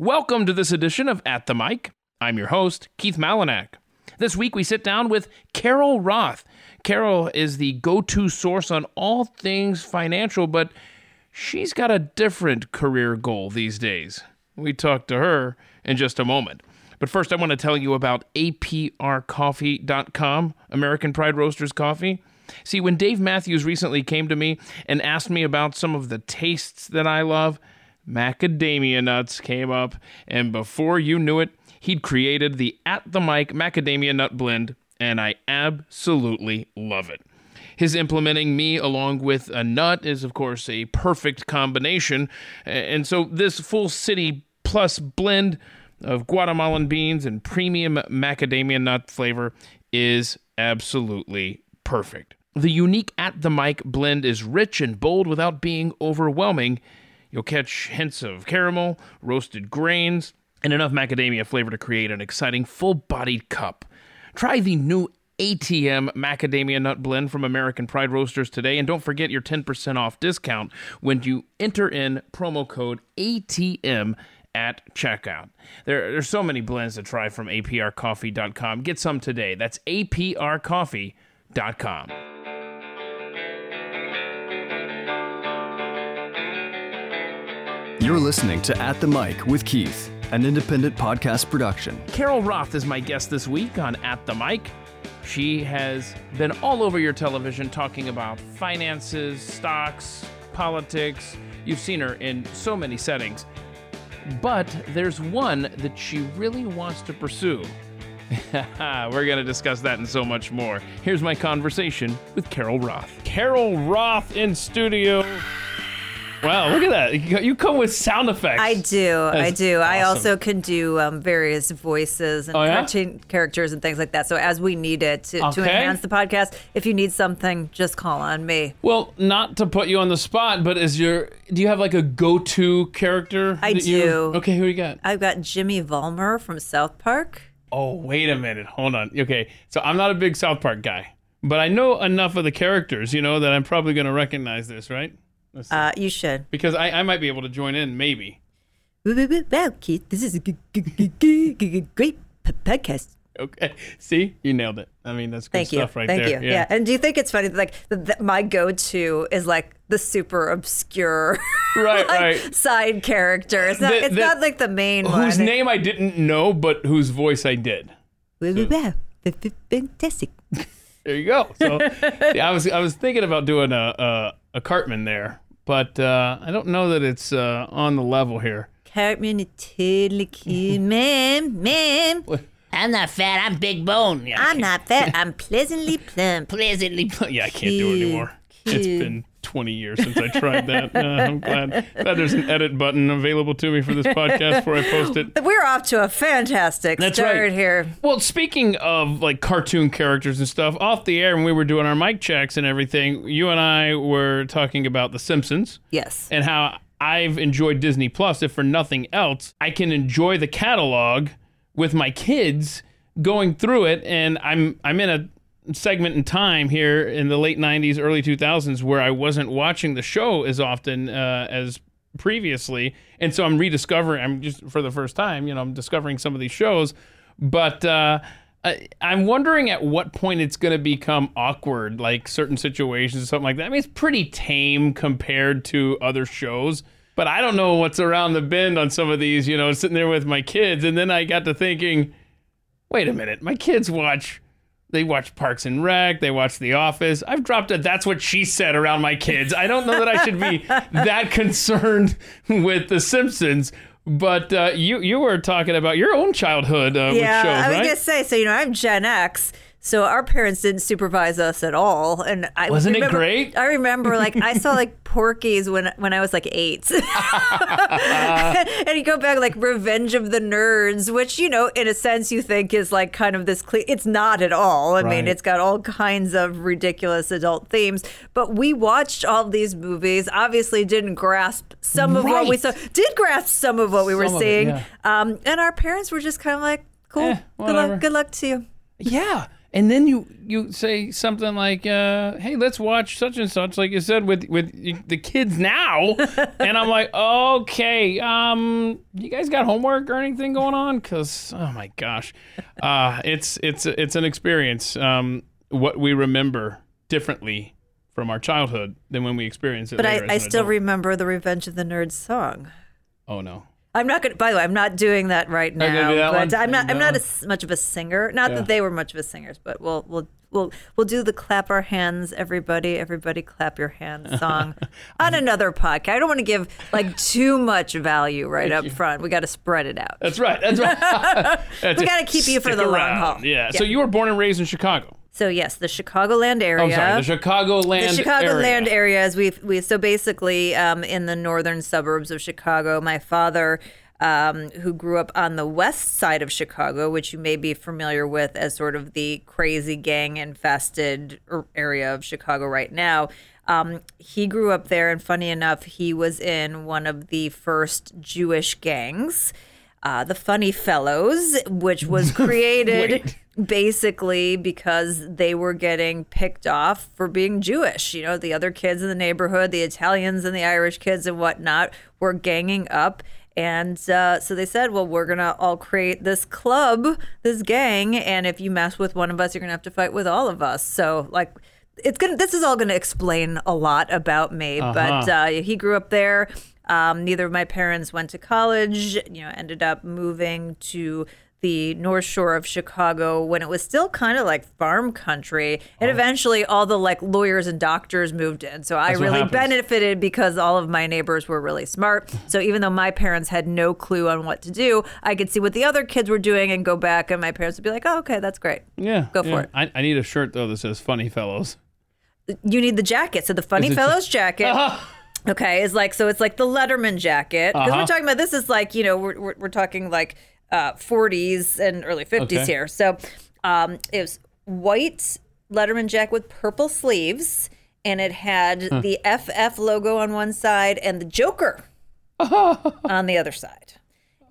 Welcome to this edition of At the Mic. I'm your host, Keith Malinak. This week we sit down with Carol Roth. Carol is the go to source on all things financial, but she's got a different career goal these days. We talk to her in just a moment. But first, I want to tell you about aprcoffee.com, American Pride Roasters Coffee. See, when Dave Matthews recently came to me and asked me about some of the tastes that I love, macadamia nuts came up, and before you knew it, he'd created the At the Mic macadamia nut blend, and I absolutely love it. His implementing me along with a nut is, of course, a perfect combination, and so this full city plus blend of Guatemalan beans and premium macadamia nut flavor is absolutely perfect. The unique At the Mic blend is rich and bold without being overwhelming. You'll catch hints of caramel, roasted grains, and enough macadamia flavor to create an exciting full bodied cup. Try the new ATM macadamia nut blend from American Pride Roasters today, and don't forget your 10% off discount when you enter in promo code ATM at checkout. There, there's so many blends to try from aprcoffee.com. Get some today. That's aprcoffee.com. You're listening to At the Mic with Keith, an independent podcast production. Carol Roth is my guest this week on At the Mic. She has been all over your television talking about finances, stocks, politics. You've seen her in so many settings. But there's one that she really wants to pursue. We're going to discuss that and so much more. Here's my conversation with Carol Roth. Carol Roth in studio. Wow, look at that. You come with sound effects. I do. I That's do. I also can do um, various voices and Oh, yeah? characters and things like that. So as we need it to, to enhance the podcast, if you need something, just call on me. Well, not to put you on the spot, but is your do you have like a go-to character? I that you- do. okay, who you got? I've got Jimmy Valmer from South Park. Oh, wait a minute. Hold on. Okay, so I'm not a big South Park guy, but I know enough of the characters, you know, that I'm probably going to recognize this, right? Uh, you should. because I, I might be able to join in, maybe. Wow, Keith, this is a g- g- g- g- g- great p- podcast. Okay. See, you nailed it. I mean, that's good Thank you. stuff right Thank there. you. Yeah. And do you think it's funny that like that my go-to is like the super obscure Right, like, right. side character? It's not. The- it's the- not like the main one. Whose name I didn't know, but whose voice I did. Wow, Fantastic. There you go. So yeah, I was I was thinking about doing a a, a Cartman there, but uh, I don't know that it's uh, on the level here. Cartman, a totally cute ma'am, ma'am. I'm not fat. I'm big bone. Yeah, I'm not fat. I'm pleasantly plump. pleasantly. Plump. Yeah, I can't do it anymore. It's Cute. been 20 years since I tried that. Uh, I'm glad, glad there's an edit button available to me for this podcast before I post it. We're off to a fantastic That's start right. here. Well, speaking of like cartoon characters and stuff, off the air when we were doing our mic checks and everything, you and I were talking about The Simpsons Yes. and how I've enjoyed Disney Plus. If for nothing else, I can enjoy the catalog with my kids going through it, and I'm I'm in a segment in time here in the late 90s early 2000s where i wasn't watching the show as often uh, as previously. And so i'm rediscovering i'm just for the first time you know i'm discovering some of these shows. But uh, I, i'm wondering at what point it's going to become awkward like certain situations or something like that. I mean it's pretty tame compared to other shows but i don't know what's around the bend on some of these you know sitting there with my kids. And then i got to thinking wait a minute, my kids watch they watch Parks and Rec, they watch The Office. I've dropped a that's what she said around my kids. I don't know that I should be that concerned with The Simpsons. But uh, you you were talking about your own childhood uh, Yeah, with shows, I was right? gonna say. So you know, I'm Gen X. So our parents didn't supervise us at all, and I Wasn't it remember, great? I remember, like, I saw like Porky's when when I was like eight, and you go back like Revenge of the Nerds, which you know, in a sense, you think is like kind of this. Cle- it's not at all. I Right. mean, it's got all kinds of ridiculous adult themes. But we watched all these movies. Obviously, didn't grasp some of what we saw. Did grasp some of what we were Some it, seeing. yeah. Um, and our parents were just kind of like, "Cool, Eh, good luck, good luck to you." Yeah. And then you you say something like, uh, "Hey, let's watch such and such," like you said with with the kids now, and I'm like, "Okay, um, you guys got homework or anything going on?" Because oh my gosh, uh, it's it's it's an experience. Um, what we remember differently from our childhood than when we experience it. But I, I still adult. remember the Revenge of the Nerds song. Oh no. I'm not going to, by the way, I'm not doing that right now. that? I'm not, I'm not as much of a singer. Not Yeah. that they were much of a singers, but we'll, we'll, we'll, we'll do the clap our hands, everybody, everybody clap your hands song on another podcast. I don't want to give like too much value right up front. We got to spread it out. That's right. That's right. That's We gotta keep you for the long around. haul. Yeah. Yeah. So you were born and raised in Chicago. So yes, the Chicagoland area. Oh, sorry, the Chicagoland. the Chicagoland area. area is we we so basically um, in the northern suburbs of Chicago. My father, um, who grew up on the west side of Chicago, which you may be familiar with as sort of the crazy gang infested er- area of Chicago right now. Um, he grew up there, and funny enough, he was in one of the first Jewish gangs, uh, the Funny Fellows, which was created. Basically because they were getting picked off for being Jewish. You know, the other kids in the neighborhood, the Italians and the Irish kids and whatnot, were ganging up. And uh, so they said, well, we're going to all create this club, this gang. And if you mess with one of us, you're going to have to fight with all of us. So, like, it's gonna. This is all gonna explain a lot about me. But uh, he grew up there. Um, neither of my parents went to college. You know, ended up moving to the North Shore of Chicago when it was still kind of like farm country, and eventually all the like lawyers and doctors moved in. So I That's really benefited because all of my neighbors were really smart. So even though my parents had no clue on what to do, I could see what the other kids were doing and go back, and my parents would be like, "Oh, okay, that's great." Yeah. Go for it. I, I need a shirt though that says "Funny Fellows." you need the jacket. So the Funny Fellows jacket. Okay, is like so it's like the Letterman jacket because Uh-huh. we're talking about this is like you know we're we're, we're talking like uh, 40s and early 50s Okay. here. So um, it was white Letterman jacket with purple sleeves, and it had the FF logo on one side and the Joker on the other side.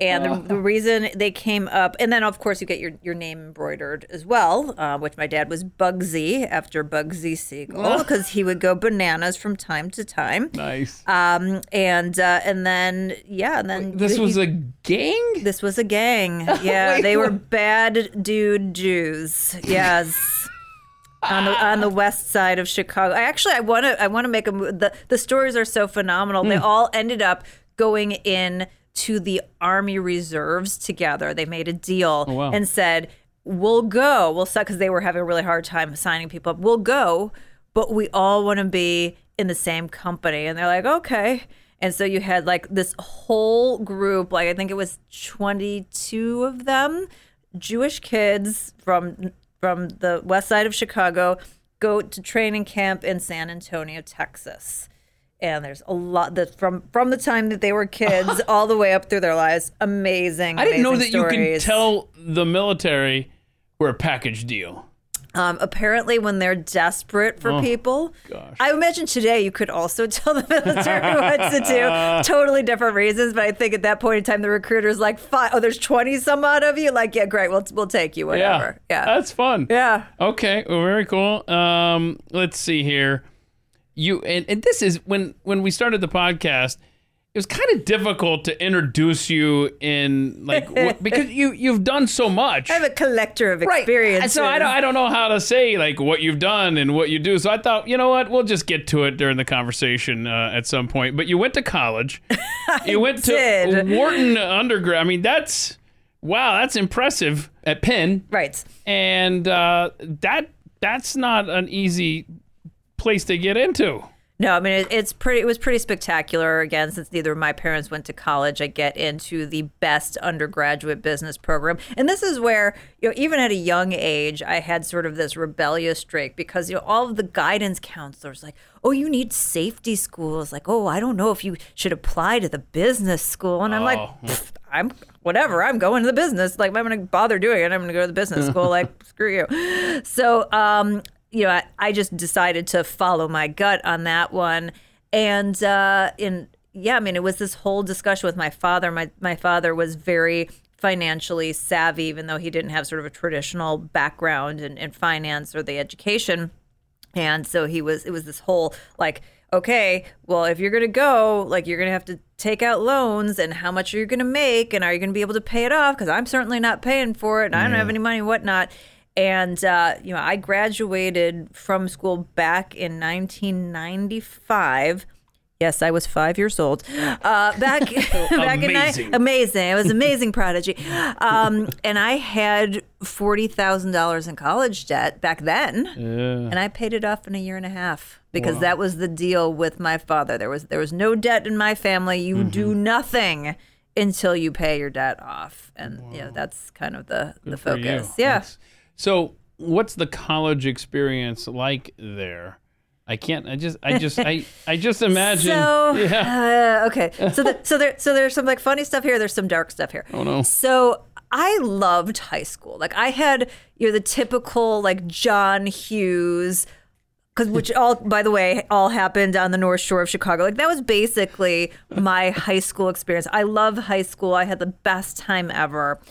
And the, the reason they came up, and then of course you get your, your name embroidered as well, uh, which my dad was Bugsy after Bugsy Siegel because he would go bananas from time to time. Nice. Um, and uh, and then yeah, and then this he- was a gang. this was a gang. Yeah, Wait, they were bad dude Jews. Yes. on the on the west side of Chicago. I actually I want to I want to make a the the stories are so phenomenal. Hmm. They all ended up going in to the army reserves together. They made a deal Oh, wow. and said, "We'll go. We'll suck because they were having a really hard time signing people up. We'll go, but we all want to be in the same company." And they're like, "Okay." And so you had like this whole group, like I think it was 22 of them, Jewish kids from from the west side of Chicago go to training camp in San Antonio, Texas. And there's a lot that from from the time that they were kids all the way up through their lives. Amazing. I didn't know that amazing you could stories. tell the military we're a package deal. Um, apparently, when they're desperate for people, Oh, gosh. I imagine today you could also tell the military what to do. Totally different reasons, but I think at that point in time, the recruiter's like, "Five, oh, there's twenty some odd of you. Like, yeah, great, we'll we'll take you, whatever. Yeah, That's fun. yeah. Okay, well, very cool. Um, let's see here. You and, and this is when when we started the podcast. It was kind of difficult to introduce you in like what, because you you've done so much. I'm a collector of Right. experiences. So I don't, I don't know how to say like what you've done and what you do. So I thought, you know what, we'll just get to it during the conversation uh, at some point. But you went to college. you went to. Wharton undergrad. I mean, that's wow, that's impressive at Penn. right. And uh, that that's not an easy place to get into. No, I mean it, it's pretty. It was pretty spectacular. Again, since neither of my parents went to college, I get into the best undergraduate business program, and this is where you know even at a young age, I had sort of this rebellious streak because you know all of the guidance counselors like, oh, you need safety schools. Like, oh, I don't know if you should apply to the business school, and I'm like, Oh. "Pfft, I'm whatever. I'm going to the business. Like, I'm going to bother doing it, I'm going to go to the business school. Like, screw you. So, um, you know, I, I just decided to follow my gut on that one. And uh, in yeah, I mean, it was this whole discussion with my father. My my father was very financially savvy, even though he didn't have sort of a traditional background in, in finance or the education. And so he was, it was this whole like, okay, well, if you're going to go, like, you're going to have to take out loans and how much are you going to make? And are you going to be able to pay it off? Because I'm certainly not paying for it and I don't have any money, whatnot. And, uh, you know, I graduated from school back in 1995. Yes, I was five years old. Uh, back back in Amazing. ni- amazing. I was amazing prodigy. Um, and I had forty thousand dollars in college debt back then, and I paid it off in a year and a half because that was the deal with my father. There was there was no debt in my family. You do Mm-hmm. nothing until you pay your debt off, and you know that's kind of the the for you. focus. Yeah. That's- So, what's the college experience like there? I can't. I just. I just. I. I just imagine. So yeah. uh, okay, so the, so there so there's some like funny stuff here. There's some dark stuff here. Oh no. So I loved high school. Like I had you know the typical like John Hughes. Because which all, by the way, all happened on the North Shore of Chicago. Like that was basically my high school experience. I love high school. I had the best time ever.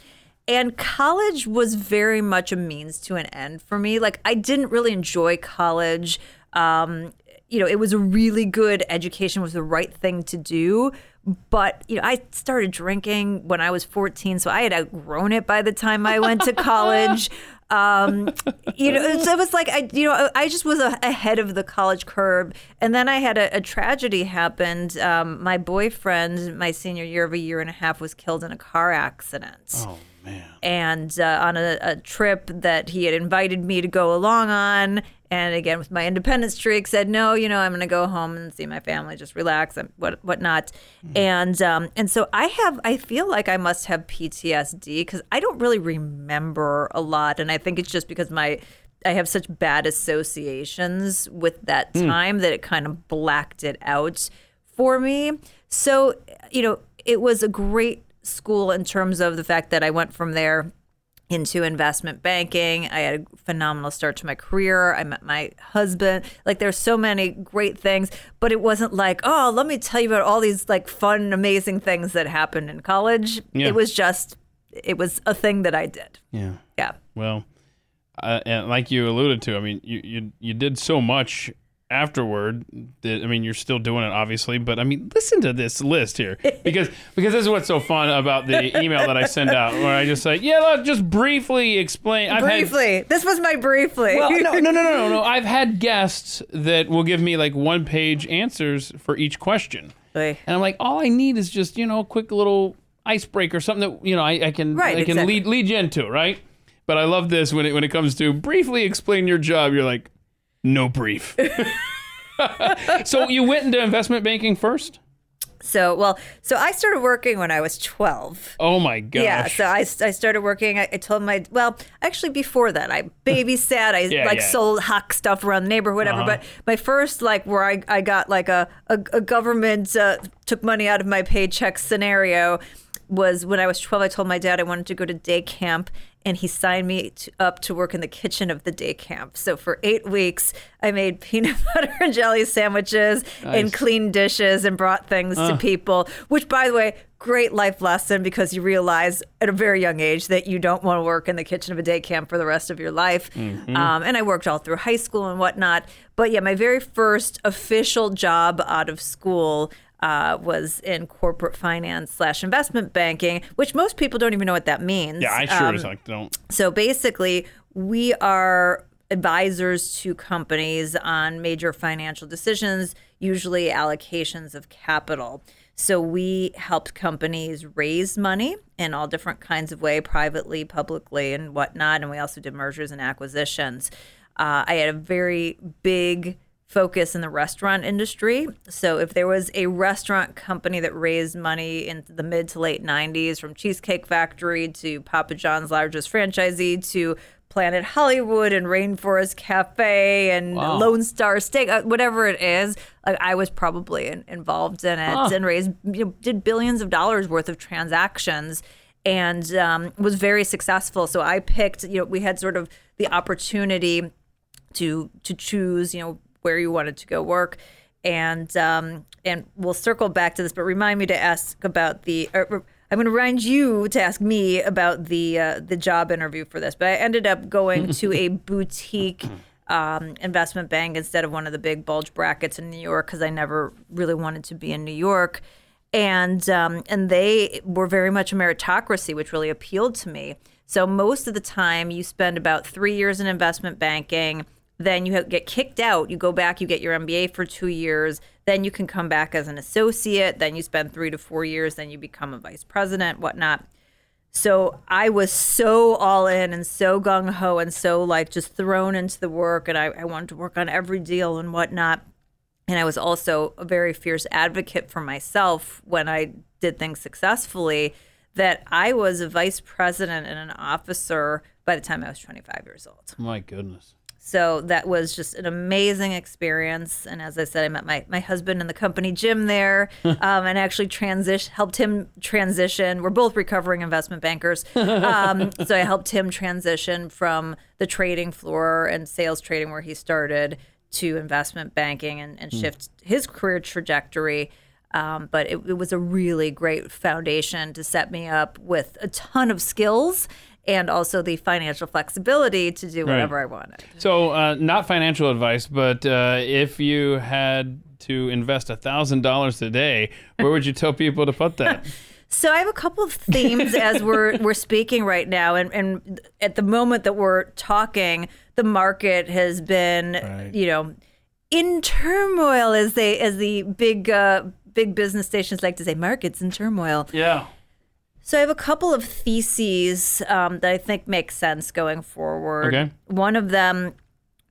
And college was very much a means to an end for me. Like I didn't really enjoy college. Um, you know, it was a really good education, was the right thing to do. But, you know, I started drinking when I was 14, so I had outgrown it by the time I went to college. Um, you know, it was like I, you know, I just was a, ahead of the college curve, and then I had a, a tragedy happened. Um, my boyfriend, my senior year of a year and a half, was killed in a car accident Oh man. and uh, on a, a trip that he had invited me to go along on. And again, with my independence streak, said no. You know, I'm going to go home and see my family, just relax and what whatnot. And um, and so I have, I feel like I must have PTSD because I don't really remember a lot, and I think it's just because my I have such bad associations with that time that it kind of blacked it out for me. So, you know, it was a great school in terms of the fact that I went from there into investment banking. I had a phenomenal start to my career. I met my husband. Like there's so many great things, but it wasn't like, oh, let me tell you about all these like fun, amazing things that happened in college. Yeah. It was just it was a thing that I did. Yeah. Yeah. Well, uh, and like you alluded to, I mean, you you you did so much afterward that I mean, you're still doing it, obviously. But I mean, listen to this list here because because this is what's so fun about the email that I send out, where I just say, yeah, look, just briefly explain. I've had briefly. this was my briefly. well, no, no, no, no, no, no. I've had guests that will give me like one page answers for each question. And I'm like, all I need is just, you know, a quick little icebreaker, something that, you know, I, I can Right, I can exactly. lead lead you into, right? But I love this when it when it comes to briefly explain your job, you're like, no brief. so you went into investment banking first? So, well, so I started working when I was 12. Oh my gosh. Yeah, so I, I started working. I, I told my well, actually before that, I babysat. I Yeah, like yeah. sold hawk stuff around the neighborhood, whatever. Uh-huh. But my first like where I, I got like a a, a government uh, took money out of my paycheck scenario was when I was 12. I told my dad I wanted to go to day camp, and he signed me to, up to work in the kitchen of the day camp. So for eight weeks, I made peanut butter and jelly sandwiches and Nice. cleaned dishes and brought things to people. Which, by the way, great life lesson because you realize at a very young age that you don't want to work in the kitchen of a day camp for the rest of your life. Um, and I worked all through high school and whatnot. But yeah, my very first official job out of school uh, was in corporate finance slash investment banking, which most people don't even know what that means. yeah, I sure Um, as heck don't. so basically, we are advisors to companies on major financial decisions, usually allocations of capital. So we helped companies raise money in all different kinds of way, privately, publicly, and whatnot. And we also did mergers and acquisitions. Uh, I had a very big focus in the restaurant industry. So if there was a restaurant company that raised money in the mid to late 90s from Cheesecake Factory to Papa John's largest franchisee to Planet Hollywood and Rainforest Cafe and Wow. Lone Star Steak, uh, whatever it is, like I was probably in, involved in it and raised, you know, did billions of dollars worth of transactions and um, was very successful. So I picked, you know, we had sort of the opportunity to to choose, you know, where you wanted to go work, and um, and we'll circle back to this, but remind me to ask about the. Uh, I'm going to remind you to ask me about the uh, the job interview for this. But I ended up going to a boutique um, investment bank instead of one of the big bulge brackets in New York because I never really wanted to be in New York. And um, and they were very much a meritocracy, which really appealed to me. So most of the time, you spend about three years in investment banking. Then you get kicked out. You go back, you get your MBA for two years. Then you can come back as an associate. Then you spend three to four years. Then you become a vice president, whatnot. So I was so all in and so gung ho and so like just thrown into the work. And I, I wanted to work on every deal and whatnot. And I was also a very fierce advocate for myself when I did things successfully. That I was a vice president and an officer by the time I was 25 years old. My goodness. So that was just an amazing experience. And as I said, I met my, my husband in the company gym there um, and actually transition helped him transition. We're both recovering investment bankers. Um, so I helped him transition from the trading floor and sales trading where he started to investment banking and, and shift his career trajectory. Um, but it, it was a really great foundation to set me up with a ton of skills and also the financial flexibility to do whatever I wanted. So, uh, not financial advice, but uh, if you had to invest thousand dollars a day, where would you tell people to put that? So I have a couple of themes as we're we're speaking right now, and and at the moment that we're talking, the market has been, Right. you know, in turmoil as they as the big uh, big business stations like to say, markets in turmoil. yeah. So I have a couple of theses um, that I think make sense going forward. Okay. One of them,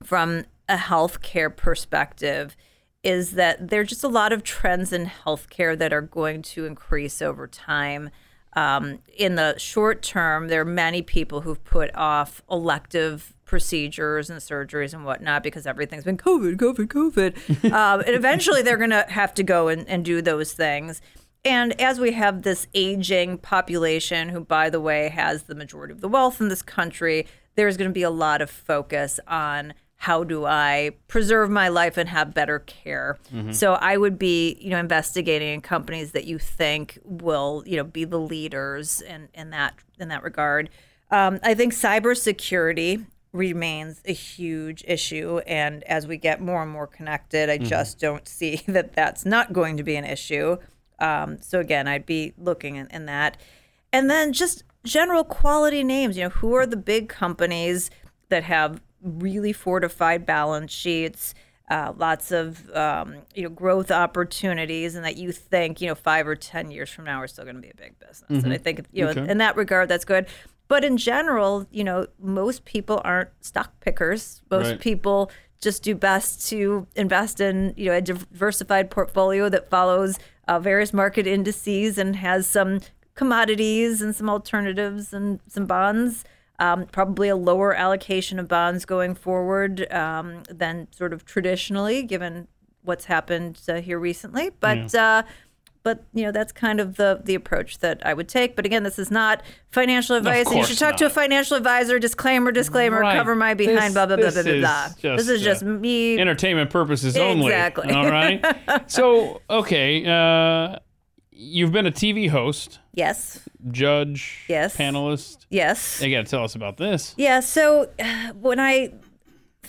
from a healthcare perspective, is that there are just a lot of trends in healthcare that are going to increase over time. Um, in the short term, there are many people who've put off elective procedures and surgeries and whatnot because everything's been COVID, COVID, COVID. um, and eventually they're going to have to go and, and do those things. And as we have this aging population, who, by the way, has the majority of the wealth in this country, there's going to be a lot of focus on how do I preserve my life and have better care. So I would be, you know, investigating in companies that you think will, you know, be the leaders in, in that in that regard. Um, I think cybersecurity remains a huge issue, and as we get more and more connected, I just don't see that that's not going to be an issue. Um, so again, I'd be looking in, in that, and then just general quality names. You know, who are the big companies that have really fortified balance sheets? Uh, lots of um, you know growth opportunities, and that you think you know five or ten years from now are still going to be a big business. And I think you know in that regard that's good. But in general, you know, most people aren't stock pickers. Most Right. people just do best to invest in you know a diversified portfolio that follows uh, various market indices and has some commodities and some alternatives and some bonds. Um, probably a lower allocation of bonds going forward um, than sort of traditionally, given what's happened uh, here recently. But uh, but you know that's kind of the the approach that I would take. But again, this is not financial advice. and you should talk to a financial advisor. Disclaimer, disclaimer. Right. Cover my behind. This- blah blah blah blah blah blah. this is just uh, me. Entertainment purposes only. Exactly. All right. so, okay. Uh, you've been a TV host, yes, judge, Yes. panelist. yes. You got to tell us about this. Yeah. So uh, when I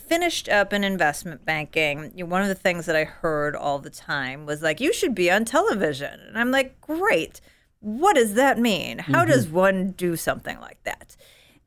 finished up in investment banking, you know, one of the things that I heard all the time was like, "You should be on television," and I'm like, "Great. What does that mean? How does one do something like that?"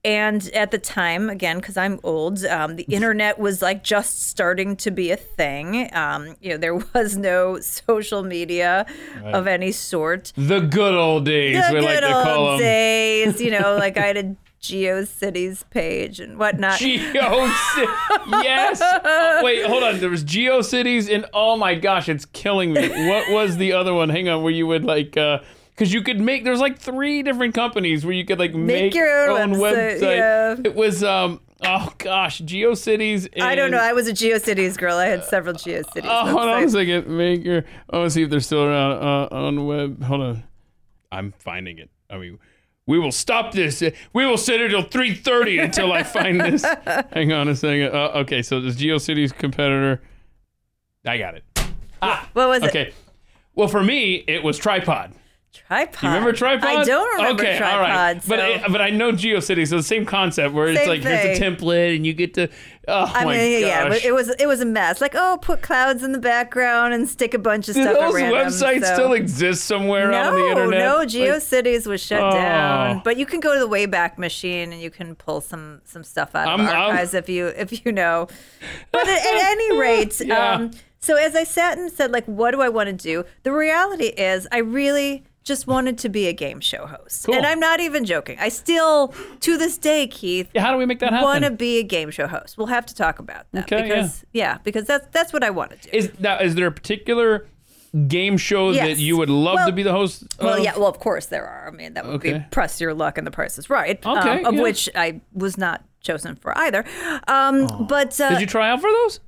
And at the time, again, because I'm old, um, the internet was like just starting to be a thing. Um, you know, there was no social media of any sort The good old days, the we good like to call old them. days, you know, like I had a GeoCities page and whatnot. GeoCities. yes. Oh, wait, hold on. There was GeoCities, and oh my gosh, it's killing me. What was the other one? Hang on, where you would like, Uh, because you could make. There's like three different companies where you could like make, your own website, yeah. It was um. Oh gosh, GeoCities. And, I don't know. I was a GeoCities girl. I had several GeoCities. Oh, hold on a second. Make your. I want to see if they're still around uh, on the web. Hold on. I'm finding it. I mean, we will stop this. We will sit here till 3:30 until I find this. Hang on a second. Uh, okay, so this GeoCities competitor. I got it. What was it? Okay. Well, for me, it was tripod. Tripod. You remember tripod? I don't remember okay, tripod. All right. So. But I, but I know GeoCities, so the same concept where it's Same like here's a template and you get to. Oh I my mean, yeah, it was it was a mess. Like, oh, put clouds in the background and stick a bunch of Do stuff. those random, websites so- still exist somewhere out on the internet? no, Like, GeoCities was shut Oh. down. But you can go to the Wayback Machine and you can pull some some stuff out of I'm- I'm- if you if you know. But at, at any rate, Yeah. um, so as I sat and said, like, what do I want to do? The reality is, I really just wanted to be a game show host, Cool. and I'm not even joking. I still, to this day, Keith, Yeah, how do we make that happen? want to be a game show host. We'll have to talk about that Okay, yeah. because yeah. because that's that's what I want to do. Is now is there a particular game show Yes. that you would love Well- to be the host? Well, of? yeah, well, of course there are. I mean, that would be Press Your Luck and The Price is Right, um, of yeah. which I was not chosen for either. Um, But uh, Did you try out for those?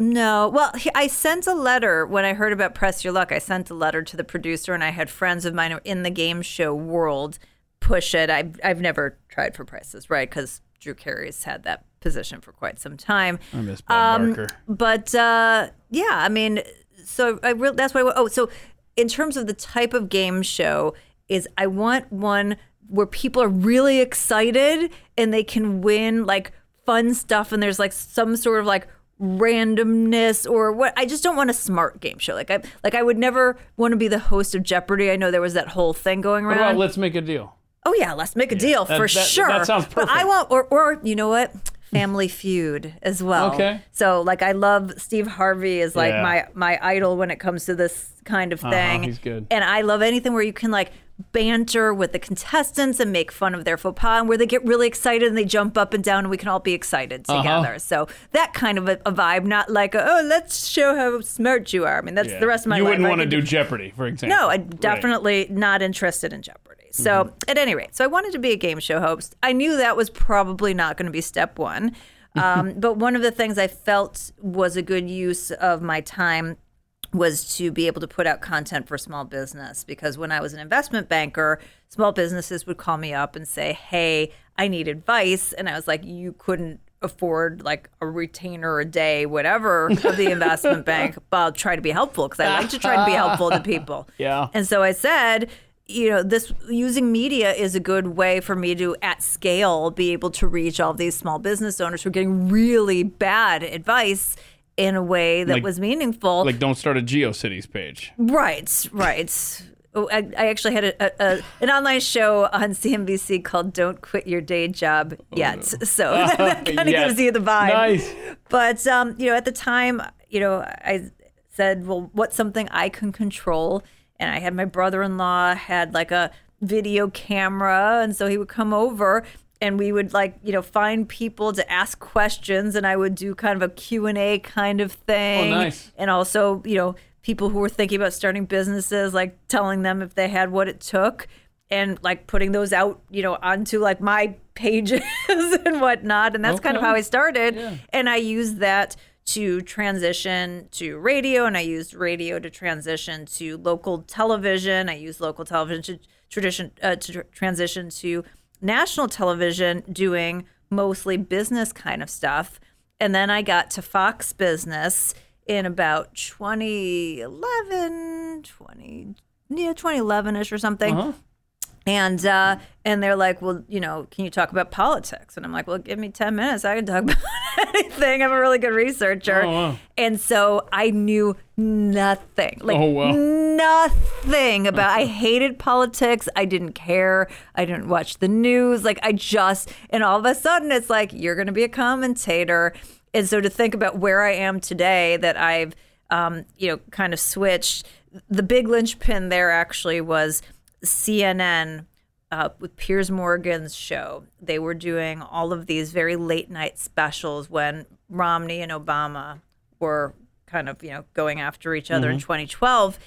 No, well, I sent a letter when I heard about Press Your Luck. I sent a letter to the producer, and I had friends of mine in the game show world push it. I've I've never tried for Prices Right because Drew Carey's had that position for quite some time. I miss Bob Um, Barker. But uh, yeah, I mean, so I re- that's why. I, oh, so in terms of the type of game show, is I want one where people are really excited and they can win like fun stuff, and there's like some sort of like randomness or what I just don't want a smart game show like I like I would never want to be the host of Jeopardy I know there was that whole thing going around about let's make a deal? Oh yeah, let's make a deal That- for that- sure. that sounds perfect. But I want, or or you know what, Family Feud as well. Okay. So like, I love Steve Harvey is like Yeah. my my idol when it comes to this kind of thing. Uh-huh, he's good. And I love anything where you can like banter with the contestants and make fun of their faux pas, and where they get really excited and they jump up and down, and we can all be excited Uh-huh. together. So that kind of a, a vibe, not like a, oh, let's show how smart you are. I mean, that's the rest of my you life. wouldn't I want to do Jeopardy, for example. no, I'm Right. definitely not interested in Jeopardy. So, Mm-hmm. at any rate, so I wanted to be a game show host. I knew that was probably not going to be step one. Um, but one of the things I felt was a good use of my time was to be able to put out content for small business because when I was an investment banker, small businesses would call me up and say, "Hey, I need advice." And I was like, "You couldn't afford like a retainer a day, whatever of the investment bank, but I'll try to be helpful because I like to try to be helpful to people." Yeah. And so I said, you know, this using media is a good way for me to, at scale, be able to reach all these small business owners who are getting really bad advice in a way that Like- was meaningful. Like, don't start a GeoCities page. right, right. Oh, I, I actually had a, a, an online show on CNBC called "Don't Quit Your Day Job Yet," so that kind of Yes. gives you the vibe. Nice. But um, you know, at the time, you know, I said, "Well, what's something I can control?" And I had my brother-in-law had like a video camera, and so he would come over and we would like, you know, find people to ask questions and I would do kind of a Q&A kind of thing. oh, nice. And also, you know, people who were thinking about starting businesses, like telling them if they had what it took and like putting those out, you know, onto like my pages and whatnot. And that's kind of how I started. And I used that to transition to radio and I used radio to transition to local television. I used local television to tradition uh, to tr- transition to national television doing mostly business kind of stuff. And then I got to Fox Business in about 2011, 20 yeah, 2011ish or something. Uh-huh. And uh, and they're like, well, you know, can you talk about politics? And I'm like, well, give me ten minutes. I can talk about anything. I'm a really good researcher. Oh, wow. And so I knew nothing, like Oh, wow. nothing about. I hated politics. I didn't care. I didn't watch the news. Like I just, and all of a sudden, it's like you're going to be a commentator. And so to think about where I am today, that I've, um, you know, kind of switched. The big linchpin there actually was CNN uh, with Piers Morgan's show. They were doing all of these very late night specials when Romney and Obama were kind of, you know, going after each other in 2012.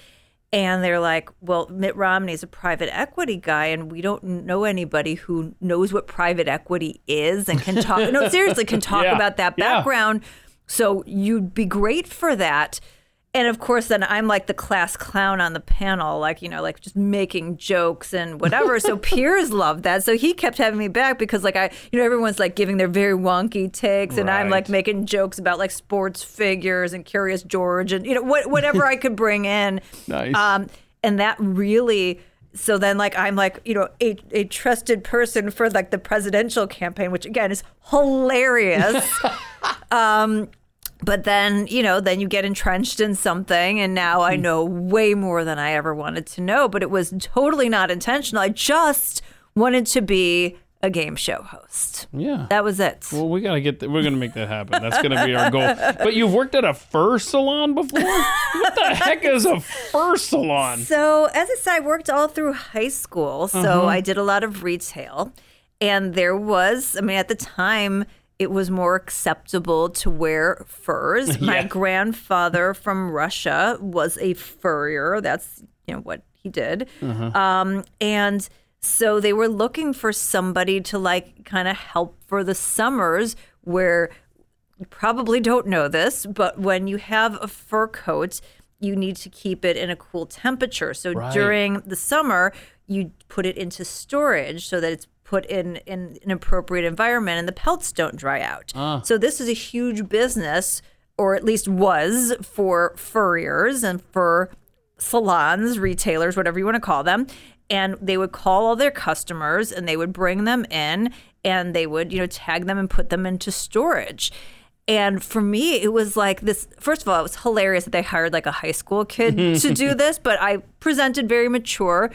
And they're like, well, Mitt Romney's a private equity guy, and we don't know anybody who knows what private equity is and can talk. no, seriously, can talk Yeah. about that Yeah. background. So you'd be great for that. And of course, then I'm like the class clown on the panel, like, you know, like just making jokes and whatever. so Piers loved that. So he kept having me back because, like, I, you know, everyone's like giving their very wonky takes, and I'm like making jokes about like sports figures and Curious George and, you know, what, whatever I could bring in. Nice. Um, and that really so then like I'm like, you know, a, a trusted person for like the presidential campaign, which again is hilarious. um but then, you know, then you get entrenched in something and now I know way more than I ever wanted to know, but it was totally not intentional. I just wanted to be a game show host. Yeah. That was it. Well, we gotta get. Th- we're gonna make that happen. That's gonna be our goal. But you've worked at a fur salon before. What the heck is a fur salon? So, as I said, I worked all through high school. So, Uh-huh. I did a lot of retail. And there was, I mean, at the time, it was more acceptable to wear furs. My grandfather from Russia was a furrier. That's, you know, what he did. Uh-huh. Um, and so they were looking for somebody to like kind of help for the summers where you probably don't know this, but when you have a fur coat, you need to keep it in a cool temperature. So Right. during the summer, you put it into storage so that it's put in, in an appropriate environment and the pelts don't dry out. Ah. So this is a huge business, or at least was, for furriers and for salons, retailers, whatever you want to call them. And they would call all their customers and they would bring them in and they would, you know, tag them and put them into storage. And for me, it was like this. First of all, it was hilarious that they hired like a high school kid to do this, but I presented very mature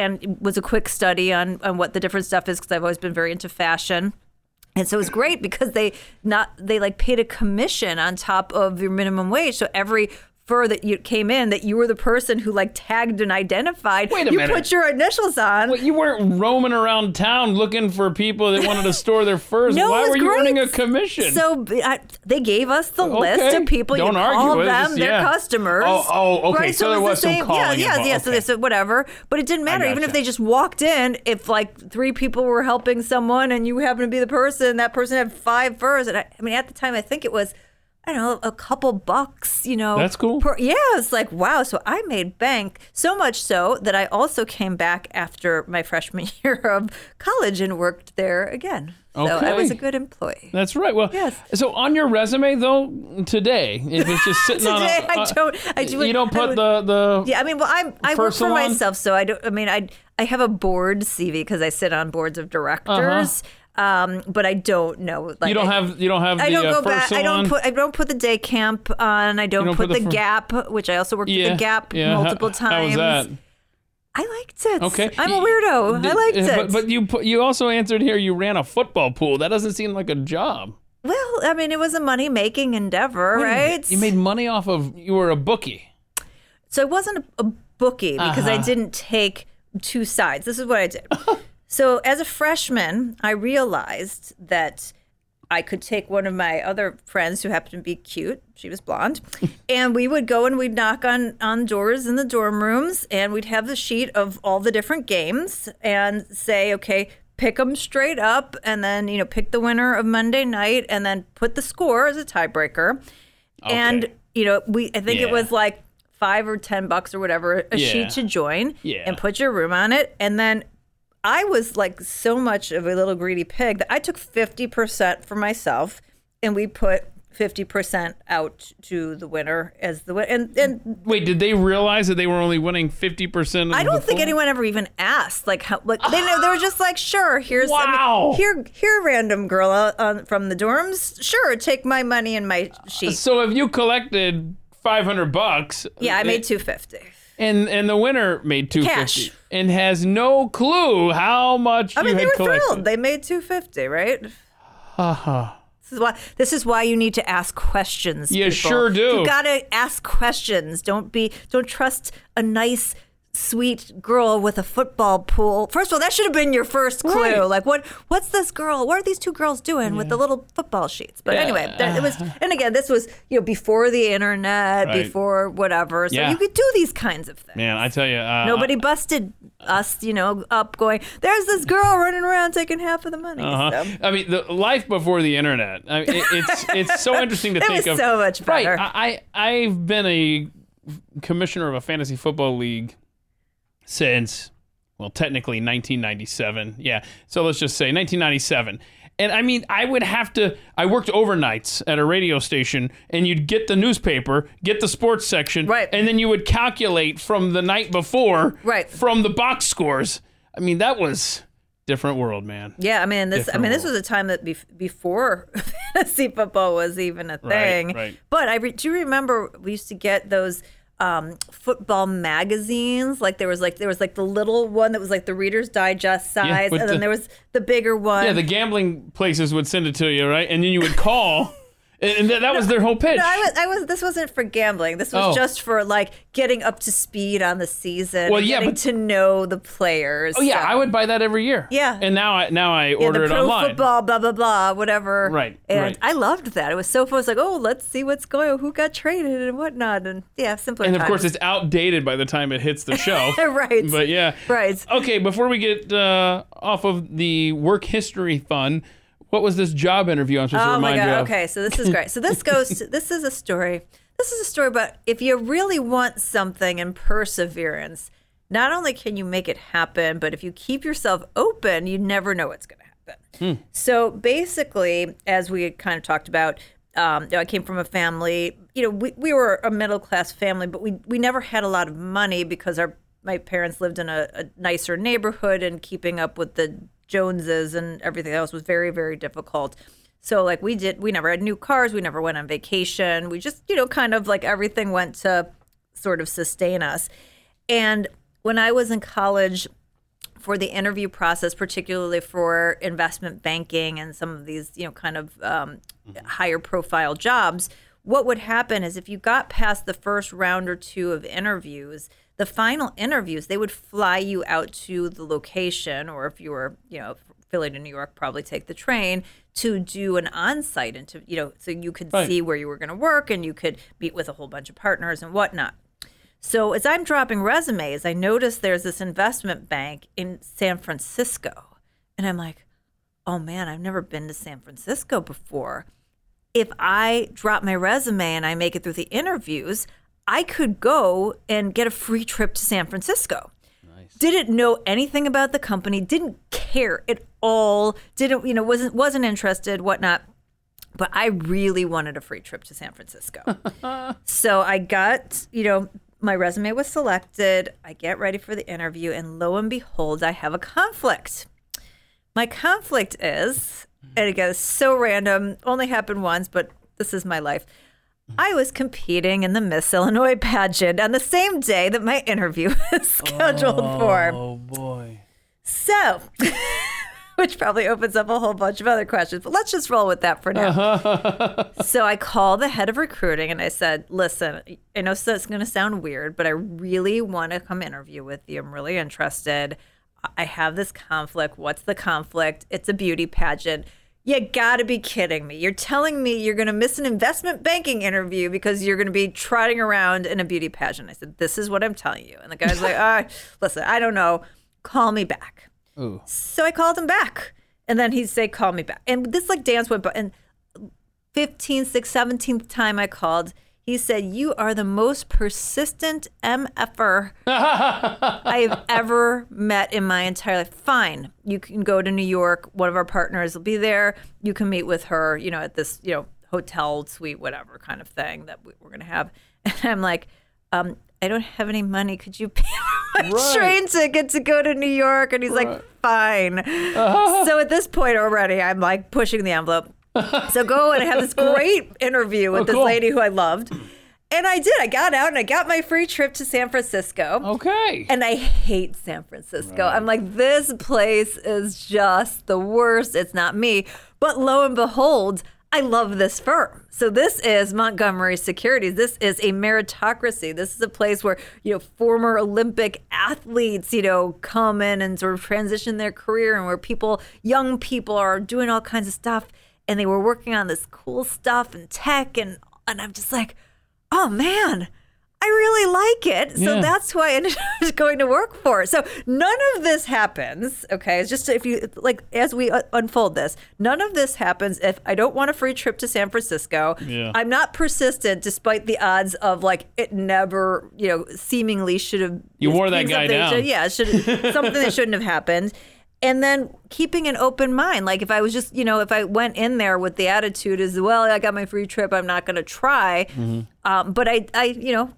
and was a quick study on, on what the different stuff is because I've always been very into fashion. And so it was great because they not they like paid a commission on top of your minimum wage. So every that you came in, that you were the person who like tagged and identified. Wait a you minute. put your initials on. What, you weren't roaming around town looking for people that wanted to store their furs. No, Why were you great. earning a commission? So I, they gave us the list of people. Don't you argue call with it. them Just- their yeah. customers. Oh, oh, okay. Right? So there it was the some same. calling Yeah, yeah, involved. yeah. So Okay. they said whatever, but it didn't matter. Even if they just walked in, if like three people were helping someone and you happened to be the person, that person had five furs. And I, I mean, at the time, I think it was. I don't know, a couple bucks, you know. That's cool. per- yeah, it's like, wow. So I made bank so much so that I also came back after my freshman year of college and worked there again. Okay. So I was a good employee. That's right. Well, Yes. so on your resume though, today, if it's just sitting on a, Today, I uh, don't- I do- you don't put would- the the Yeah, I mean, well, I'm I work for myself, so I don't. I mean, I I have a board CV because I sit on boards of directors, um, but I don't know. Like, you don't I, have you don't have the I don't uh, go first back. I don't put. I don't put the day camp on. I don't, don't put, put the the Gap, which I also worked yeah, the Gap yeah. How- multiple times. How was that? I liked it. Okay, I'm a weirdo. did- I liked uh, it. But, but you put, you also answered here. You ran a football pool. That doesn't seem like a job. well, I mean, it was a money making endeavor, Wait right? You made money off of. You were a bookie. So it wasn't a, a bookie because I Uh-huh. didn't take two sides. This is what I did. so as a freshman, I realized that I could take one of my other friends who happened to be cute. She was blonde. and we would go and we'd knock on, on doors in the dorm rooms and we'd have the sheet of all the different games and say, okay, pick them straight up and then, you know, pick the winner of Monday night and then put the score as a tiebreaker. Okay. And, you know, we, I think Yeah. it was like five or ten bucks or whatever a Yeah. sheet to join Yeah. and put your room on it and then i was like so much of a little greedy pig that i took 50% for myself and we put 50% out to the winner as the win and and Wait, did they realize that they were only winning fifty percent? I don't think anyone ever even asked. Like, how, like they know they were just like, sure, here's I mean, Wow. here, here, random girl uh, from the dorms. Sure, take my money and my sheet. So if you collected five hundred bucks, Yeah, I made two fifty. And and the winner made two Cash. and has no clue how much I mean, they were collected. thrilled. They made two fifty, right? Uh-huh. This is why this is why you need to ask questions. You people. sure do. You gotta ask questions. Don't be don't trust a nice sweet girl with a football pool. First of all, that should have been your first clue. Right. Like what what's this girl? What are these two girls doing with the little football sheets? But Yeah. anyway, that, it was and again, this was, you know, before the internet, Right. before whatever. So Yeah. you could do these kinds of things. Man, I tell you, uh, Nobody busted us, you know, up going, there's this girl running around taking half of the money. Uh-huh. So. I mean, the life before the internet. I mean, it, it's it's so interesting to It think was of. so much better. Right. I, I I've been a commissioner of a fantasy football league since well, technically 1997. Yeah. So let's just say 1997. And I mean, I would have to. I worked overnights at a radio station, and you'd get the newspaper, get the sports section, Right. and then you would calculate from the night before, Right. from the box scores. I mean, that was different world, man. Yeah, I mean this. I mean this world. was a time that bef- before fantasy football was even a thing. right. But I re- do you remember we used to get those um, football magazines. Like there was like there was like the little one that was like the Reader's Digest size, with and then there was the bigger one. Yeah, the gambling places would send it to you, right? And then you would call, and, that, that was their whole pitch. No, I was, I was. This wasn't for gambling. This was Oh. just for like getting up to speed on the season. Well, yeah, getting but- to know the players. oh yeah, So- I would buy that every year. Yeah. and now I now I Yeah, order the it pro online. football, blah blah blah, whatever. Right, And right. I loved that. It was so fun. It was like, oh, let's see what's going, on, who got traded and whatnot, and yeah, simpler. And of course, it's outdated by the time it hits the show. right. But yeah. Right. Okay, before we get uh, off of the work history fun, what was this job interview I'm supposed to Oh remind my you god. of? Okay, so this is great. So this goes. To, this is a story. This is a story about if you really want something and perseverance. Not only can you make it happen, but if you keep yourself open, you never know what's going to happen. Hmm. So basically, as we kind of talked about, um, you know, I came from a family. You know, we, we were a middle class family, but we we never had a lot of money because our my parents lived in a, a nicer neighborhood, and keeping up with the Joneses and everything else was very very difficult. So like we did, we never had new cars. We never went on vacation. We just you know kind of like everything went to sort of sustain us. And when I was in college, for the interview process, particularly for investment banking and some of these, you know, kind of um, higher profile jobs, what would happen is if you got past the first round or two of interviews, the final interviews, they would fly you out to the location, or if you were, you know, Philly to New York, probably take the train to do an on-site and to, you know, so you could Right. see where you were going to work and you could meet with a whole bunch of partners and whatnot. So as I'm dropping resumes, I notice there's this investment bank in San Francisco. And I'm like, oh man, I've never been to San Francisco before. If I drop my resume and I make it through the interviews, I could go and get a free trip to San Francisco. Didn't know anything about the company, didn't care at all, didn't, you know, wasn't wasn't interested, whatnot. But I really wanted a free trip to San Francisco. So I got, you know, my resume was selected. I get ready for the interview, and lo and behold, I have a conflict. My conflict is, and again, it's so random, only happened once, but this is my life. I was competing in the Miss Illinois pageant on the same day that my interview was scheduled for. Oh boy. So, which probably opens up a whole bunch of other questions, but let's just roll with that for now. so I called the head of recruiting and I said, listen, I know so it's going to sound weird, but I really want to come interview with you. I'm really interested. I have this conflict. What's the conflict? It's a beauty pageant. You gotta be kidding me. You're telling me you're gonna miss an investment banking interview because you're gonna be trotting around in a beauty pageant. I said, This is what I'm telling you. And the guy's like, ah, listen, I don't know. Call me back. Ooh. So I called him back. And then he'd say, call me back. And this like dance went by. And 15th, 6th, 17th time I called, he said, You are the most persistent MFer I have ever met in my entire life. Fine. You can go to New York. One of our partners will be there. You can meet with her, you know, at this, you know, hotel suite, whatever kind of thing that we- we're going to have. And I'm like, um, I don't have any money. Could you pay my Right. train ticket to go to New York? And he's like, fine. So at this point already, I'm like pushing the envelope. So go and I have this great interview with Oh, this cool. lady who I loved. And I did. I got out and I got my free trip to San Francisco. Okay. And I hate San Francisco. I'm like, this place is just the worst. It's not me. But lo and behold, I love this firm. So this is Montgomery Securities. This is a meritocracy. This is a place where, you know, former Olympic athletes, you know, come in and sort of transition their career and where people, young people are doing all kinds of stuff and they were working on this cool stuff and tech and and I'm just like, "Oh man, I really like it. So Yeah. that's who I ended up going to work for. So none of this happens. Okay, it's just if you like as we uh, unfold this, none of this happens if I don't want a free trip to San Francisco. Yeah. I'm not persistent, despite the odds of like it never, you know, seemingly should have. You wore that guy down. should- yeah, should something that shouldn't have happened. And then keeping an open mind. Like if I was just, you know, if I went in there with the attitude as well, I got my free trip, I'm not going to try. Um, but I, I, you know,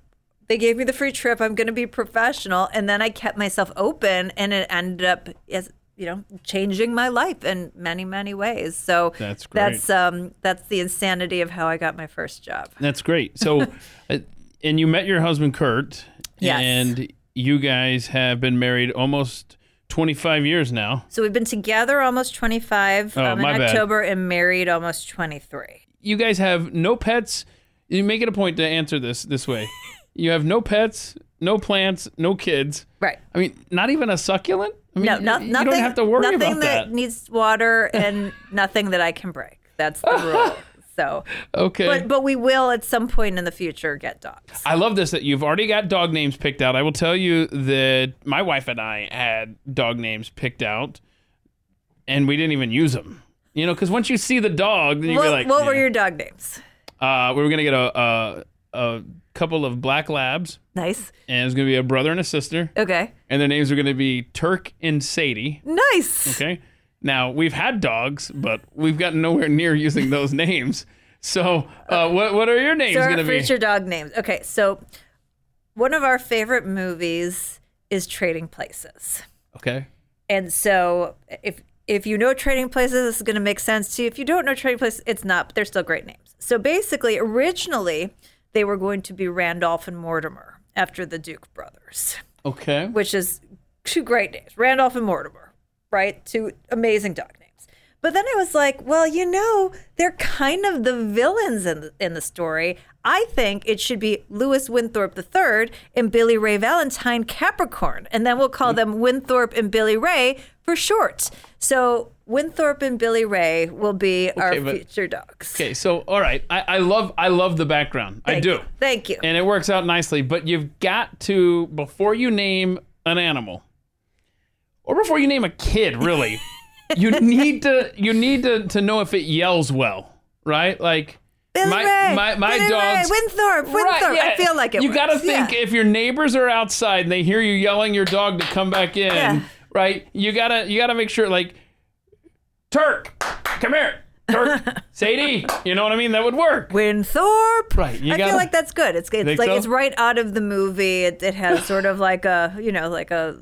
they gave me the free trip. I'm going to be professional, and then I kept myself open, and it ended up as you know changing my life in many many ways. So That's great. That's um that's the insanity of how I got my first job. That's great. So, uh, and you met your husband Kurt, Yes. and you guys have been married almost 25 years now. So we've been together almost 25 Oh, um, in my bad. October and married almost 23. You guys have no pets. You make it a point to answer this this way. you have no pets, no plants, no kids. Right. I mean, not even a succulent. I mean, No, no, you don't have to worry nothing about that, Nothing that. needs water and nothing that I can break. That's the rule. So, Okay. but but we will at some point in the future get dogs. I love this that you've already got dog names picked out. I will tell you that my wife and I had dog names picked out, and we didn't even use them. You know, because once you see the dog, then you're What, like, what were your dog names? Uh, we were gonna get a, a a couple of black labs, Nice. and it was gonna be a brother and a sister, Okay. and their names are gonna be Turk and Sadie. Nice. Okay. Now we've had dogs, but we've gotten nowhere near using those names. So, uh, what what are your names So our gonna be? future dog names. Okay, so one of our favorite movies is Trading Places. Okay. And so if if you know Trading Places, this is going to make sense to you. If you don't know Trading Places, it's not, but they're still great names. So basically, originally they were going to be Randolph and Mortimer after the Duke brothers, Okay. which is two great names, Randolph and Mortimer, right? Two amazing dog names. But then I was like, well, you know, they're kind of the villains in the, in the story. I think it should be Lewis Winthorpe III and Billy Ray Valentine Capricorn. And then we'll call mm. them Winthorpe and Billy Ray for short. So Winthorpe and Billy Ray will be our but- future dogs. Okay. So, all right. I, I love I love the background. I do. you. Thank you. and it works out nicely. But you've got to before you name an animal, or before you name a kid, really, you need to you need to to know if it yells well, right? Like Billy my Ray, my my Billy dogs. Ray, Winthorpe, Winthorpe. I feel like it. You got to think Yeah. if your neighbors are outside and they hear you yelling your dog to come back in, Yeah. right? You gotta you gotta make sure like Turk, come here, Turk, Sadie. You know what I mean? That would work. Winthorpe. Right, you I gotta- feel like that's good. It's it's like so? it's right out of the movie. It, it has sort of like a you know like a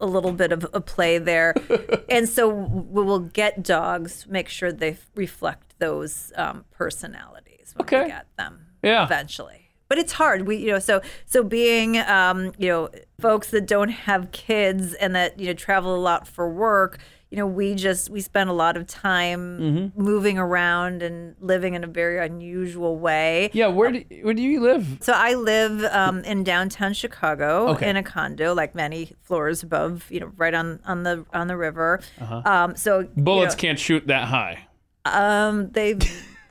a little bit of a play there, and so we will get dogs. Make sure they reflect those um, personalities when Okay. we get them. Yeah. eventually. But it's hard. We, you know, so so being, um, you know, folks that don't have kids and that you know travel a lot for work. You know, we just we spend a lot of time Mm-hmm. moving around and living in a very unusual way. Yeah, where do where do you live? So I live um, in downtown Chicago Okay. in a condo, like many floors above, you know, right on on the on the river. Um, so you Uh-huh. Bullets know, can't shoot that high. um, they.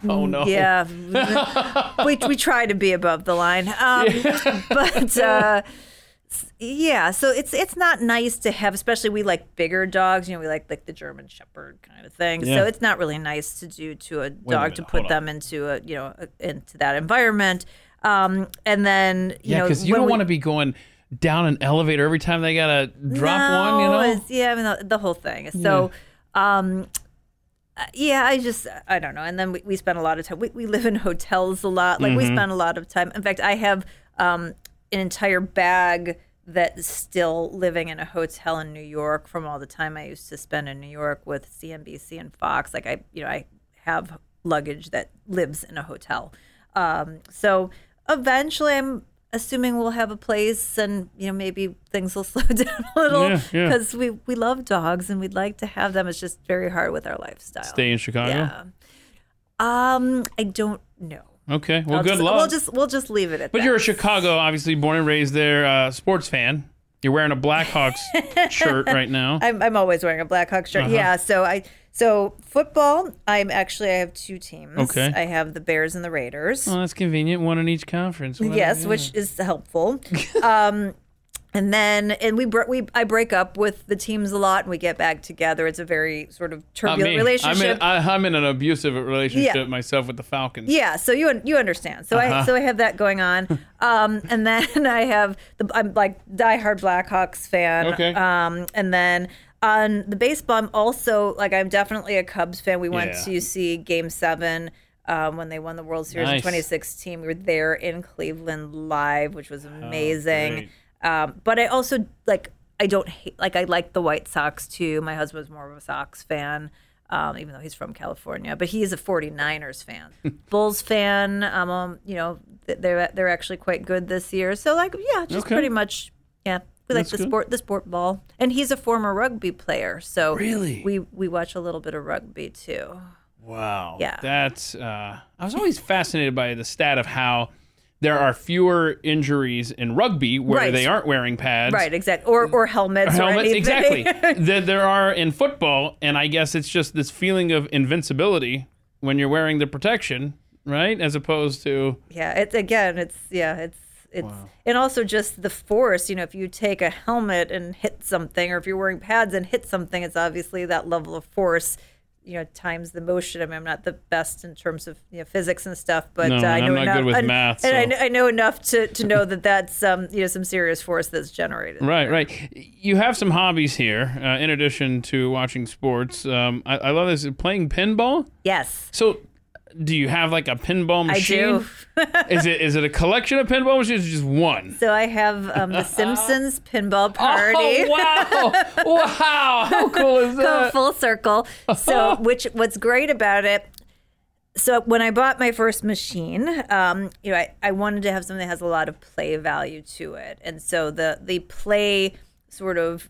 Oh no. Yeah, we we try to be above the line, um, but uh, yeah. So it's it's not nice to have, especially we like bigger dogs. You know, we like like the German Shepherd kind of thing. Yeah. So it's not really nice to do to a dog minute, to put on. them into a you know a, into that environment. Um, and then you Yeah, know because you don't want to be going down an elevator every time they gotta drop one. You know. yeah, I mean the, the whole thing. So, um, uh, yeah, I just I don't know. And then we, we spend a lot of time. We, we live in hotels a lot. Like Mm-hmm. we spend a lot of time. In fact, I have um an entire bag that's still living in a hotel in New York from all the time I used to spend in New York with CNBC and Fox. Like I, you know, I have luggage that lives in a hotel. Um, so eventually, I'm assuming we'll have a place, and you know, maybe things will slow down a little Yeah, yeah. because we we love dogs and we'd like to have them. It's just very hard with our lifestyle. Stay in Chicago. Yeah. Um, I don't know. Okay. Well, I'll good just, luck. We'll just we'll just leave it at but that. But you're a Chicago, obviously born and raised there, uh, sports fan. You're wearing a Blackhawks shirt right now. I'm, I'm always wearing a Blackhawks shirt. Uh-huh. Yeah. So I so football. I'm actually I have two teams. Okay. I have the Bears and the Raiders. Oh, that's convenient. One in each conference. Well, yes, yeah. which is helpful. um, and then and we we I break up with the teams a lot and we get back together. It's a very sort of turbulent relationship. I'm in, I, I'm in an abusive relationship Yeah. myself with the Falcons. Yeah, so you you understand. So I so I have that going on, um, and then I have the I'm like diehard Blackhawks fan. Okay. Um, and then on the baseball, I'm also like I'm definitely a Cubs fan. We went Yeah. to see Game Seven um, when they won the World Series Nice. in 2016. We were there in Cleveland live, which was amazing. great. Um, but I also like I don't hate like I like the White Sox too. My husband's more of a Sox fan. Um, even though he's from California, but he is a 49ers fan. Bulls fan, um, um, you know, they're they're actually quite good this year. So like, yeah, just Okay. pretty much, yeah. We like That's the good. sport, the sport ball, and he's a former rugby player. So Really? we we watch a little bit of rugby too. Wow. Yeah. That's uh I was always fascinated by the stat of how there are fewer injuries in rugby where Right. they aren't wearing pads. Right, exactly. Or or helmets. Or Helmets, anything. exactly. that there are in football, and I guess it's just this feeling of invincibility when you're wearing the protection, right? As opposed to yeah, it's again, it's yeah, it's it's and also just the force. You know, if you take a helmet and hit something, or if you're wearing pads and hit something, it's obviously that level of force. You know, times the motion. I mean, I'm not the best in terms of you know physics and stuff, but No, uh, I know enough. good with and, math, and I, know, I know enough to, to know that that's um you know some serious force that's generated. Right, right. You have some hobbies here, uh, in addition to watching sports. Um, I, I love this playing pinball. Yes, So, do you have like a pinball machine? I do. is it is it a collection of pinball machines or just one? So I have um, the Simpsons pinball party. Oh wow! wow! How cool is that? full circle. So, which what's great about it? So when I bought my first machine, um, you know, I, I wanted to have something that has a lot of play value to it, and so the the play sort of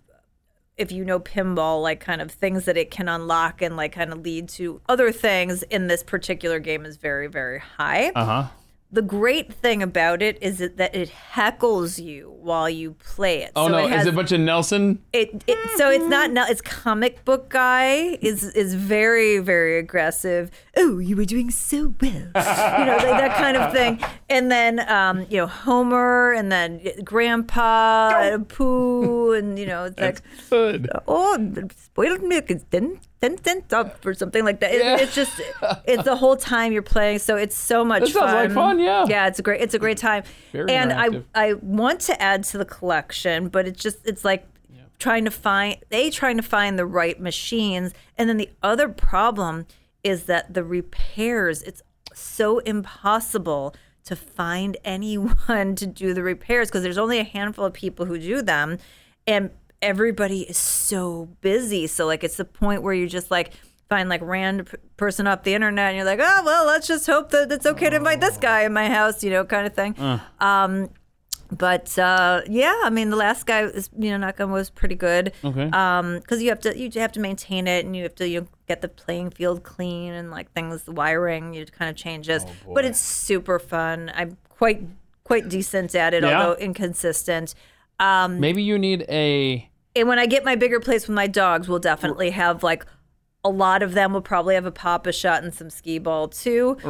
if you know pinball, like kind of things that it can unlock and like kind of lead to other things in this particular game is very, very high. Uh huh. The great thing about it is that, that it heckles you while you play it. Oh so no! it has, is it a bunch of Nelson? it, it so it's not it's comic book guy is is very very aggressive oh you were doing so well you know like that kind of thing and then um you know homer and then grandpa and pooh and you know it's like Good. oh spoiled milk is ten cents up or something like that. It- Yeah. it's just it's the whole time you're playing so it's so much That sounds fun like fun, yeah. yeah it's a great it's a great time. Very and i i want to add to the collection but it's just it's like trying to find a trying to find the right machines and then the other problem is that the repairs it's so impossible to find anyone to do the repairs because there's only a handful of people who do them and everybody is so busy so like it's the point where you just like find like random person off the internet and you're like oh well let's just hope that it's okay to invite this guy in my house you know kind of thing um but uh, yeah, I mean, the last guy is you know, knock on was pretty good. Okay. Um, because you have to you have to maintain it and you have to you know, get the playing field clean and like things, the wiring, you kind of changes. Oh, but it's super fun. I'm quite quite decent at it, Yeah? although inconsistent. Um, Maybe you need a. and when I get my bigger place with my dogs, we'll definitely have like a lot of them will probably have a Pop-A-Shot and some skee ball too. Oh,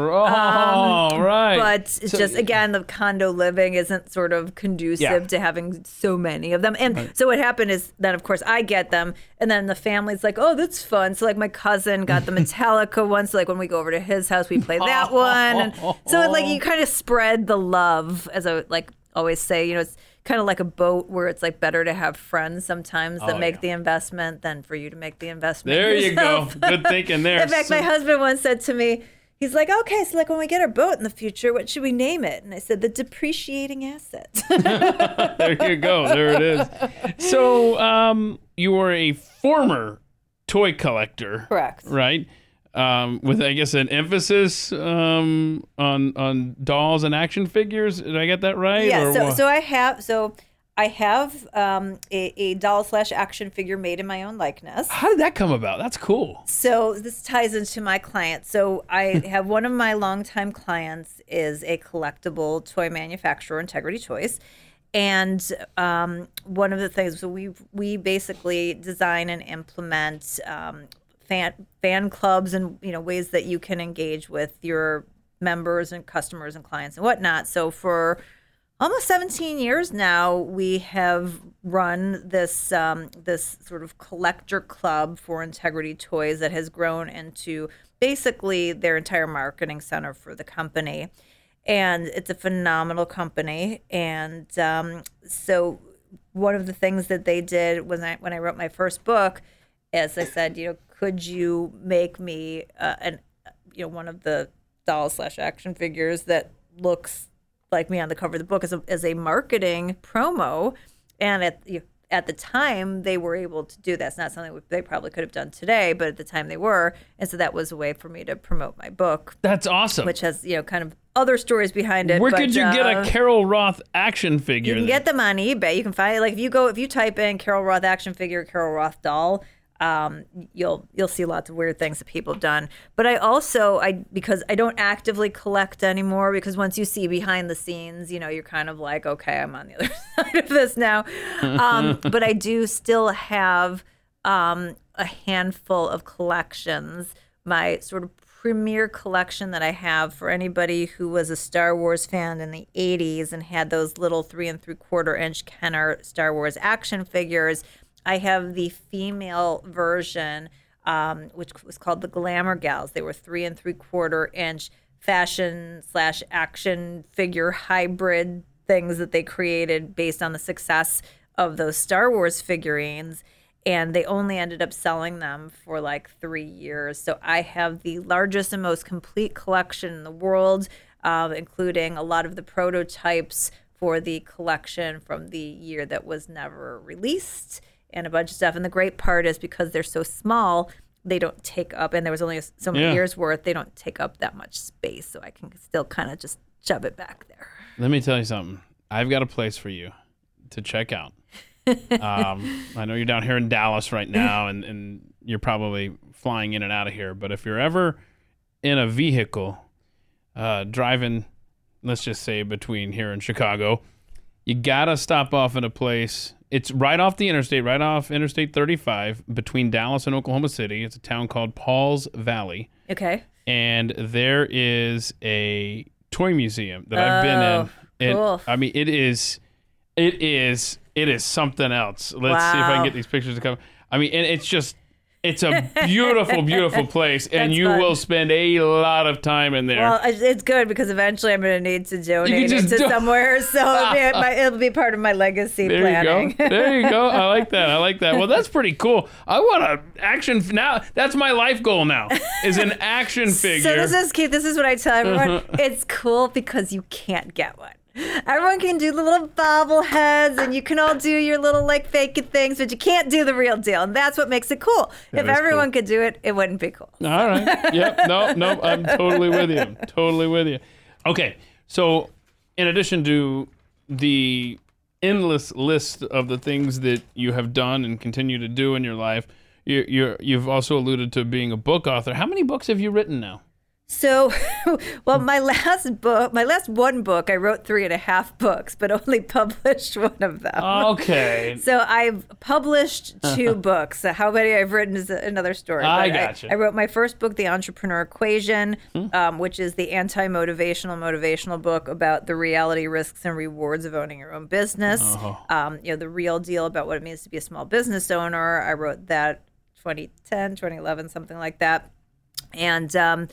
right. Um, But it's So- just again, the condo living isn't sort of conducive Yeah. to having so many of them. And so what happened is then, of course, I get them, and then the family's like, "Oh, that's fun." So like my cousin got the Metallica one. So like when we go over to his house, we play that one. And so like you kind of spread the love, as I like always say. You know, it's kind of like a boat where it's like better to have friends sometimes that Oh, make yeah. the investment than for you to make the investment. There you go. Good thinking there. In fact, So- my husband once said to me, he's like, okay, so like when we get our boat in the future, what should we name it? And I said, the depreciating asset. there you go. There it is. So, um, you are a former toy collector, Correct. right? Um, with I guess an emphasis um, on on dolls and action figures. Did I get that right? yeah. Or So, what? so I have, so I have um, a, a doll slash action figure made in my own likeness. how did that come about? That's cool. So this ties into my client. So I have one of my longtime clients is a collectible toy manufacturer, Integrity Toys. And um, one of the things, so we we basically design and implement um, fan fan clubs and you know ways that you can engage with your members and customers and clients and whatnot. So for almost 17 years now we have run this um, this sort of collector club for integrity toys that has grown into basically their entire marketing center for the company and it's a phenomenal company and um, so one of the things that they did when I when I wrote my first book, as I said, you know, could you make me uh, an you know one of the doll slash action figures that looks like me on the cover of the book as a, as a marketing promo, and at you at the time they were able to do that. It's not something they probably could have done today, but at the time they were, and so that was a way for me to promote my book, That's awesome. which has you know kind of other stories behind it. Where but, could you get uh, a Carol Roth action figure? you can then? get them on eBay. You can find like if you go if you type in Carol Roth action figure, Carol Roth doll, um, you'll you'll see lots of weird things that people have done. But I also I because I don't actively collect anymore because once you see behind the scenes, you know, you're kind of like, okay, I'm on the other side of this now. Um, but I do still have um, a handful of collections. My sort of premier collection that I have for anybody who was a Star Wars fan in the 80s and had those little three and three quarter inch Kenner Star Wars action figures. I have the female version, um, which was called the Glamour Gals. They were three and three quarter inch fashion slash action figure hybrid things that they created based on the success of those Star Wars figurines. And they only ended up selling them for like three years. So I have the largest and most complete collection in the world, uh, including a lot of the prototypes for the collection from the year that was never released and a bunch of stuff. And the great part is because they're so small, they don't take up, and there was only so many Yeah. years worth, they don't take up that much space. So I can still kind of just shove it back there. Let me tell you something. I've got a place for you to check out. um, I know you're down here in Dallas right now, and, and you're probably flying in and out of here. But if you're ever in a vehicle uh, driving, let's just say between here and Chicago, you gotta stop off at a place. It's right off the interstate, right off Interstate 35, between Dallas and Oklahoma City. It's a town called Pauls Valley Okay. and there is a toy museum that I've been in. Oh, and, cool. I mean, it is, it is, it is something else. Let's see if I can get these pictures to come. I mean, and it's just, it's a beautiful, beautiful place, and That's you fun. will spend a lot of time in there. Well, it's good because eventually I'm going to need to donate it to do- somewhere, so it'll be, my, it'll be part of my legacy there planning. you go. There you go. I like that. I like that. Well, that's pretty cool. I want an action f- now. That's my life goal now. Is an action figure. So this is Keith. This is what I tell everyone. it's cool because you can't get one. Everyone can do the little bobbleheads, and you can all do your little like fake things, but you can't do the real deal, and that's what makes it cool. if everyone cool. could do it, it wouldn't be cool. All right. Yep. No, no, I'm totally with you. Totally with you. Okay. So, in addition to the endless list of the things that you have done and continue to do in your life, you, you're, you've also alluded to being a book author. How many books have you written now? So, well, my last book, my last one book, I wrote three and a half books, but only published one of them. Okay. So I've published two books. So how many I've written is another story. I gotcha. I, wrote my first book, The Entrepreneur Equation, um, which is the anti-motivational motivational book about the reality, risks, and rewards of owning your own business. Um, you know, the real deal about what it means to be a small business owner. I wrote that 2010, 2011, something like that. And um,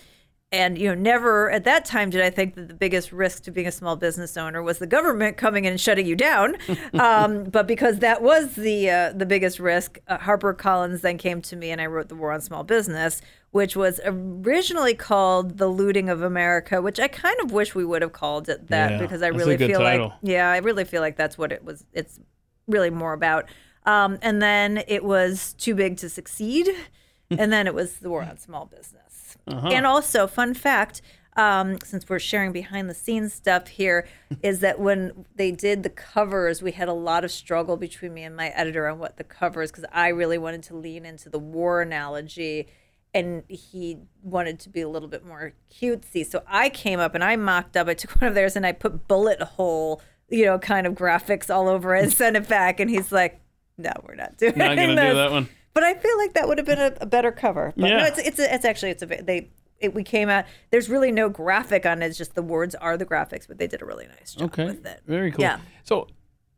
and you know, never at that time did I think that the biggest risk to being a small business owner was the government coming in and shutting you down. um, but because that was the uh, the biggest risk, uh, Harper Collins then came to me and I wrote the War on Small Business, which was originally called The Looting of America, which I kind of wish we would have called it that Yeah, because I really feel title. like yeah, I really feel like that's what it was. It's really more about. Um, and then it was Too Big to Succeed, and then it was The War on Small Business. And also, fun fact, um, since we're sharing behind the scenes stuff here, is that when they did the covers, we had a lot of struggle between me and my editor on what the covers, because I really wanted to lean into the war analogy. And he wanted to be a little bit more cutesy. So I came up and I mocked up. I took one of theirs and I put bullet hole, you know, kind of graphics all over it and sent it back. And he's like, no, we're not doing Not gonna do that one. But I feel like that would have been a, a better cover. But Yeah. no, it's it's a, it's actually it's a they it, we came out. There's really no graphic on it. It's just the words are the graphics, but they did a really nice job Okay. with it. Very cool. Yeah. So,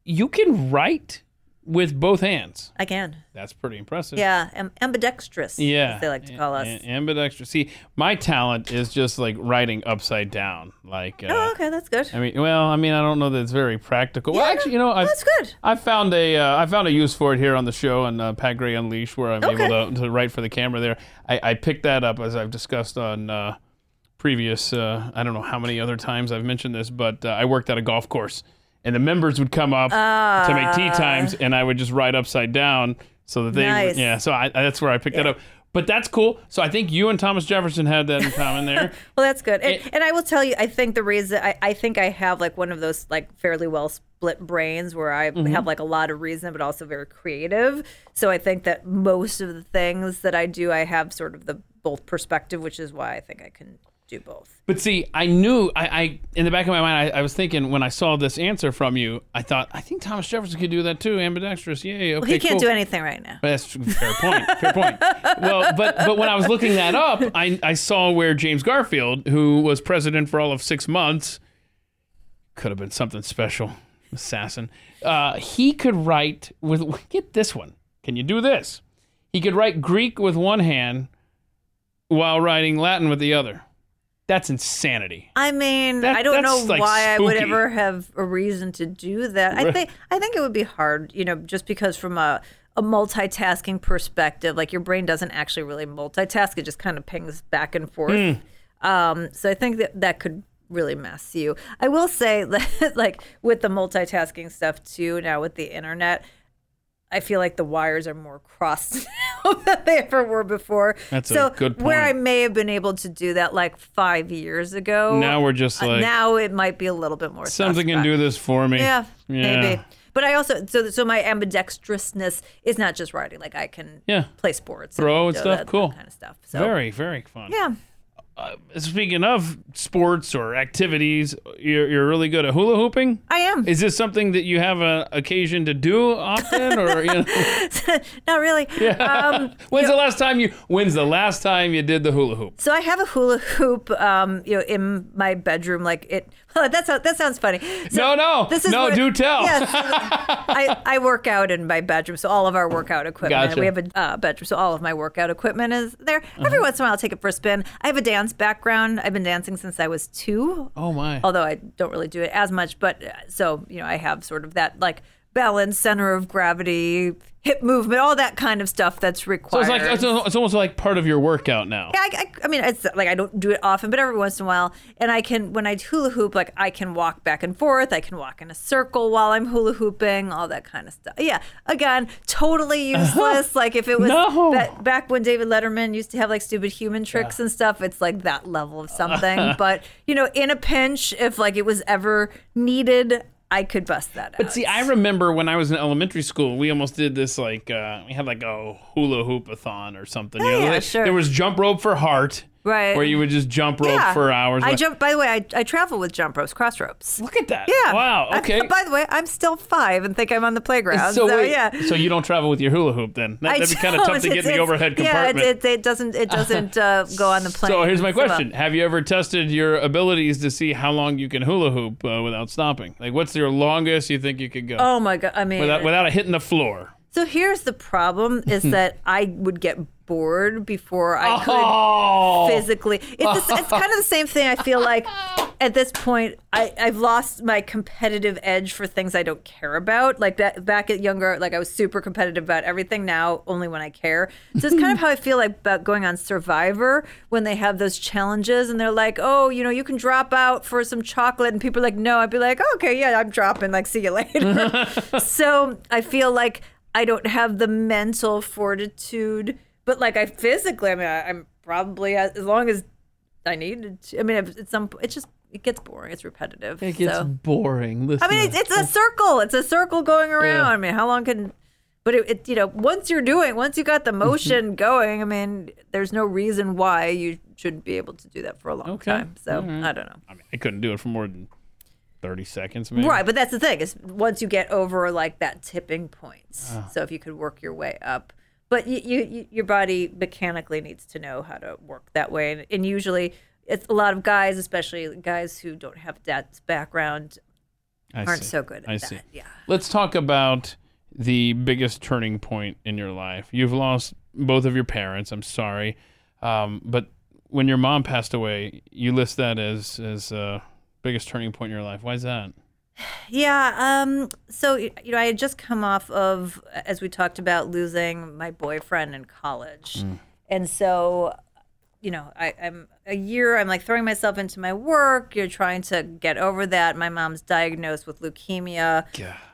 you can write with both hands. I can. That's pretty impressive. Yeah, am- ambidextrous. Yeah. as they like to call us. A- ambidextrous. See, my talent is just like writing upside down. Like, uh, oh, okay, that's good. I mean, well, I mean, I don't know that it's very practical. well, Yeah, actually, you know, I've, that's good. I found a uh, I found a use for it here on the show on uh, Pat Gray Unleashed, where I'm Okay. able to, to write for the camera. There, I, I picked that up as I've discussed on uh, previous. Uh, I don't know how many other times I've mentioned this, but uh, I worked at a golf course, and the members would come up to make tea times, and I would just write upside down so that they, Nice. yeah. So I, that's where I picked that up. But that's cool. So I think you and Thomas Jefferson had that in common there. Well, that's good. And, It- and I will tell you, I think the reason I, I think I have like one of those like fairly well split brains where I Mm-hmm. have like a lot of reason, but also very creative. So I think that most of the things that I do, I have sort of the both perspective, which is why I think I can do both. But see, I knew I, I in the back of my mind, I, I was thinking when I saw this answer from you, I thought I think Thomas Jefferson could do that too, ambidextrous. Yay, okay, Well, he can't cool. do anything right now. That's fair point. Fair point. Well, but but when I was looking that up, I I saw where James Garfield, who was president for all of six months, could have been something special, assassin. Uh, he could write with get this one. Can you do this? He could write Greek with one hand while writing Latin with the other. That's insanity. I mean, That- I don't know like, why I would ever have a reason to do that. I think I think it would be hard, you know, just because from a a multitasking perspective, like your brain doesn't actually really multitask; it just kind of pings back and forth. Hmm. Um, so I think that that could really mess you. I will say that, like with the multitasking stuff too, now with the internet. I feel like the wires are more crossed now than they ever were before. That's a so good where I may have been able to do that like five years ago, Now we're just uh, like now it might be a little bit more. something can do this for me. Yeah, Yeah. maybe. But I also so so my ambidextrousness is not just writing. Like I can Yeah. play sports, Throw and do stuff. that- that Cool. kind of stuff. So Very, very fun. yeah, Speaking of sports or activities, you're, you're really good at hula hooping. I am. Is this something that you have an occasion to do often, or you know, not really. Um, when's the last time you? When's the last time you did the hula hoop? So I have a hula hoop, um, you know, in my bedroom. Like it. that sounds that sounds funny. So no, no, This is no. what- do tell. I, I work out in my bedroom, so all of our workout equipment. Gotcha. We have a uh, bedroom, so all of my workout equipment is there. Uh-huh. Every once in a while, I'll take it for a spin. I have a dance background. I've been dancing since I was two. oh my. although I don't really do it as much. But uh, so you know, I have sort of that like balance, center of gravity, hip movement, all that kind of stuff that's required. so it's like it's, it's almost like part of your workout now. Yeah, I, I, I mean, it's like I don't do it often, but every once in a while, and I can when I hula hoop, like I can walk back and forth. I can walk in a circle while I'm hula hooping, all that kind of stuff. Yeah, again, totally uh-huh. useless. Like if it was No. ba- back when David Letterman used to have like stupid human tricks and stuff, it's like that level of something. but you know, in a pinch, if like it was ever needed, I could bust that out. But see, I remember when I was in elementary school, we almost did this like uh, we had like a hula hoop-a-thon or something. you know? yeah, Like, sure. There was jump rope for heart, Right. Where you would just jump rope yeah. for hours. I jump. By the way, I, I travel with jump ropes, cross ropes. Look at that. Yeah. Wow. Okay. by the way, I'm still five and think I'm on the playground. so, So, wait, yeah. so you don't travel with your hula hoop then? That, that'd be kind of tough to get in It's- the it's- overhead yeah, compartment. it, it, it doesn't. It doesn't uh, go on the plane. so here's my question: Have you ever tested your abilities to see how long you can hula hoop uh, without stopping? Like, what's your longest you think you could go Oh my god! I mean, without without hitting the floor? So here's the problem: is hmm. that I would get bored before I oh. could Oh, physically. It's, it's kind of the same thing. I feel like at this point, I, I've lost my competitive edge for things I don't care about. Like that back at younger, like I was super competitive about everything. Now, only when I care. So it's kind of how I feel like about going on Survivor when they have those challenges and they're like, oh, you know, you can drop out for some chocolate, and people are like, no. I'd be like, okay, yeah, I'm dropping. Like, see you later. so I feel like I don't have the mental fortitude, but like I physically, I mean, I, I'm probably as, as long as I needed. To, I mean, at it's some, it's just it gets boring. It's repetitive. it gets so. boring. Listen, I mean, it's, it's a circle. It's a circle going around. Yeah. I mean, how long can? But it, it, you know, once you're doing, once you got the mm-hmm. motion going, I mean, there's no reason why you shouldn't be able to do that for a long Okay. time. So All right. I don't know. I mean, I couldn't do it for more than thirty seconds, maybe. Right, but that's the thing is once you get over like that tipping point. Ah. So if you could work your way up, but you, you, you your body mechanically needs to know how to work that way, and, and usually it's a lot of guys, especially guys who don't have that background, I aren't see. so good at I that. see. Yeah. Let's talk about the biggest turning point in your life? You've lost both of your parents. I'm sorry, um, but when your mom passed away, you list that as as uh, biggest turning point in your life. Why is that? Yeah. Um. So you know, I had just come off of, as we talked about, losing my boyfriend in college, and so, you know, I, I'm a year. I'm like throwing myself into my work. You're trying to get over that. My mom's diagnosed with leukemia.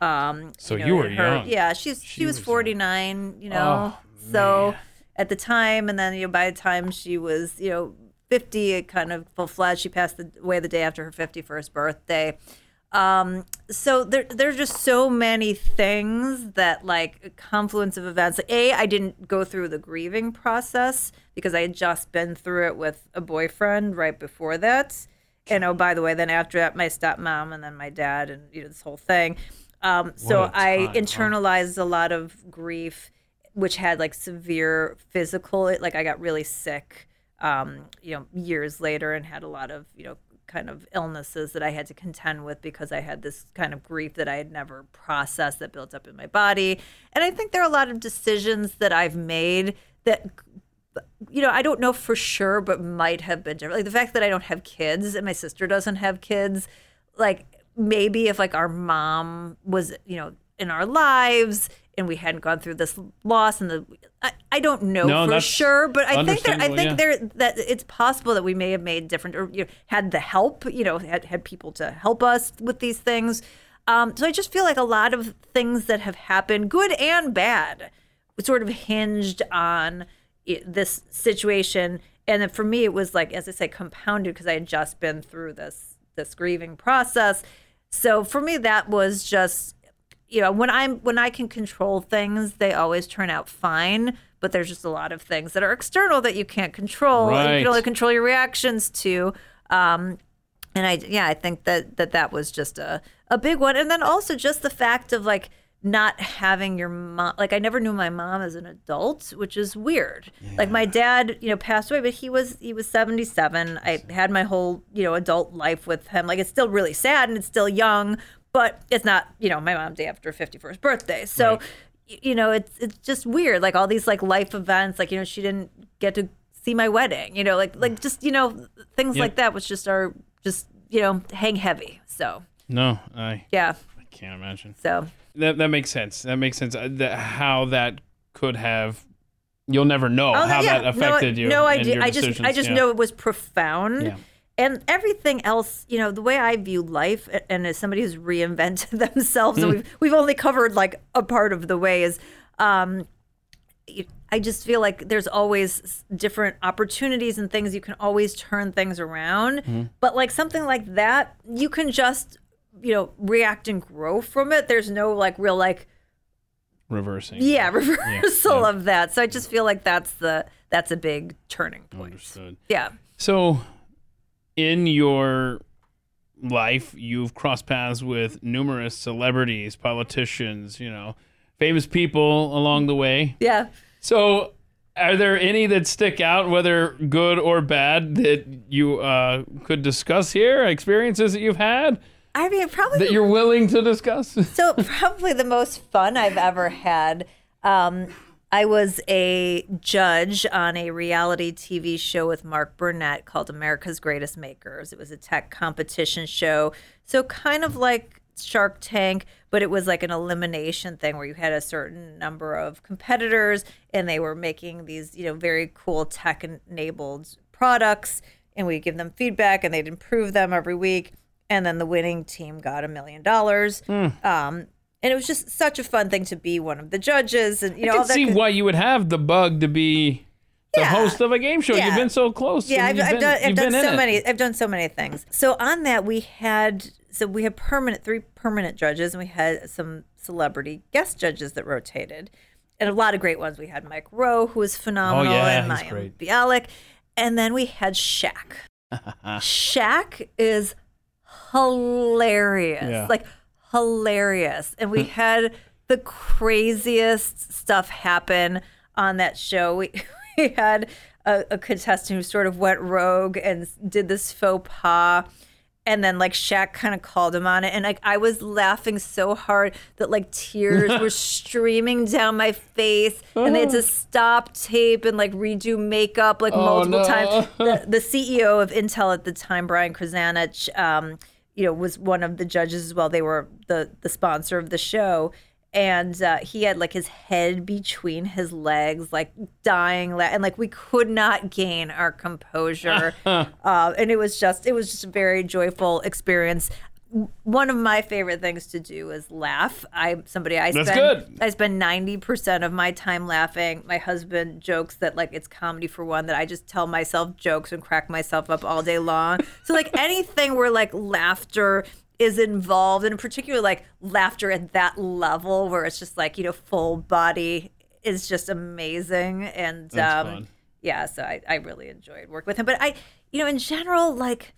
Um. So know, you were her- young. Yeah. She's she, was, was young. 49. You know. Oh, so man. at the time, and then you know, by the time she was, you know. 50 it kind of full fledged she passed the, away the day after her 51st birthday um, so there, there's just so many things that like a confluence of events. A, I didn't go through the grieving process because I had just been through it with a boyfriend right before that. And oh, by the way, then after that, my stepmom and then my dad and you know this whole thing. Um, so I internalized a lot of grief, which had like severe physical. Like I got really sick, um, you know, years later, and had a lot of you know kind of illnesses that I had to contend with because I had this kind of grief that I had never processed that built up in my body. And I think there are a lot of decisions that I've made that you know, I don't know for sure, but might have been different. Like the fact that I don't have kids and my sister doesn't have kids, like maybe if like our mom was, you know, in our lives and we hadn't gone through this loss and the I, I don't know No, for sure, but I think there I think yeah. there that it's possible that we may have made different or you know, had the help, you know, had had people to help us with these things. Um, so I just feel like a lot of things that have happened, good and bad, sort of hinged on i- this situation. And then for me, it was like, as I say, compounded because I had just been through this this grieving process. So for me, that was just, you know, when I'm when I can control things, they always turn out fine. But there's just a lot of things that are external that you can't control. and You can only control your reactions to. Um, and I yeah, I think that that that was just a a big one. And then also just the fact of like not having your mom like I never knew my mom as an adult, which is weird. Like my dad, you know, passed away, but he was he was 77. I had my whole, you know, adult life with him. Like it's still really sad and it's still young, but it's not, you know, my mom's day after 51st birthday. So y- you know, it's it's just weird like all these like life events like you know, she didn't get to see my wedding, you know, like like just, you know, things Yep. like that which just are just, you know, hang heavy. So, No, I, yeah. I can't imagine. So, That that makes sense. That makes sense. Uh, That how that could have. You'll never know Oh, how yeah. that affected no, you. No idea. I just, I just Yeah. know it was profound. Yeah. And everything else, you know, the way I view life, and as somebody who's reinvented themselves, Mm. and we've we've only covered like a part of the way is, um, I just feel like there's always different opportunities and things you can always turn things around. Mm-hmm. But like something like that, you can just, you know, react and grow from it. There's no like real like reversing. yeah reversal yeah. of that. So I just feel like that's the that's a big turning point. Understood. Yeah. So, in your life, you've crossed paths with numerous celebrities, politicians, you know, famous people along the way. Yeah. So, are there any that stick out, whether good or bad, that you uh, could discuss here? Experiences that you've had I mean, probably that you're willing to discuss? so probably the most fun I've ever had. Um, I was a judge on a reality TV show with Mark Burnett called America's Greatest Makers. It was a tech competition show, so kind of like Shark Tank, but it was like an elimination thing where you had a certain number of competitors and they were making these, you know, very cool tech enabled products and we'd give them feedback and they'd improve them every week and then the winning team got a million dollars. Um, and it was just such a fun thing to be one of the judges, and you know, I all can that see kind- why you would have the bug to be the Yeah. host of a game show. Yeah. You've been so close. Yeah, I've, I've been- done, I've done so it. many. I've done so many things. So on that, we had so we had permanent three permanent judges, and we had some celebrity guest judges that rotated, and a lot of great ones. We had Mike Rowe, who was phenomenal, Oh, yeah, and great. Bialik, and then we had Shaq. Shaq is hilarious, like hilarious, and we had the craziest stuff happen on that show. We we had a, a contestant who sort of went rogue and did this faux pas. And then like Shaq kind of called him on it, and like I was laughing so hard that like tears were streaming down my face, and they had to stop tape and like redo makeup like multiple no. times. The, the CEO of Intel at the time, Brian Krzanich, um, you know, was one of the judges as well. They were the the sponsor of the show, and uh, he had like his head between his legs, like dying, la- and like we could not gain our composure. uh, and it was just, it was just a very joyful experience. One of my favorite things to do is laugh. I'm somebody I That's spend good. I spend ninety percent of my time laughing. My husband jokes that like it's comedy for one that I just tell myself jokes and crack myself up all day long. So like anything where like laughter is involved, and in particular like laughter at that level where it's just like you know full body is just amazing. And um, yeah, so I, I really enjoyed work with him. But I, you know, in general, like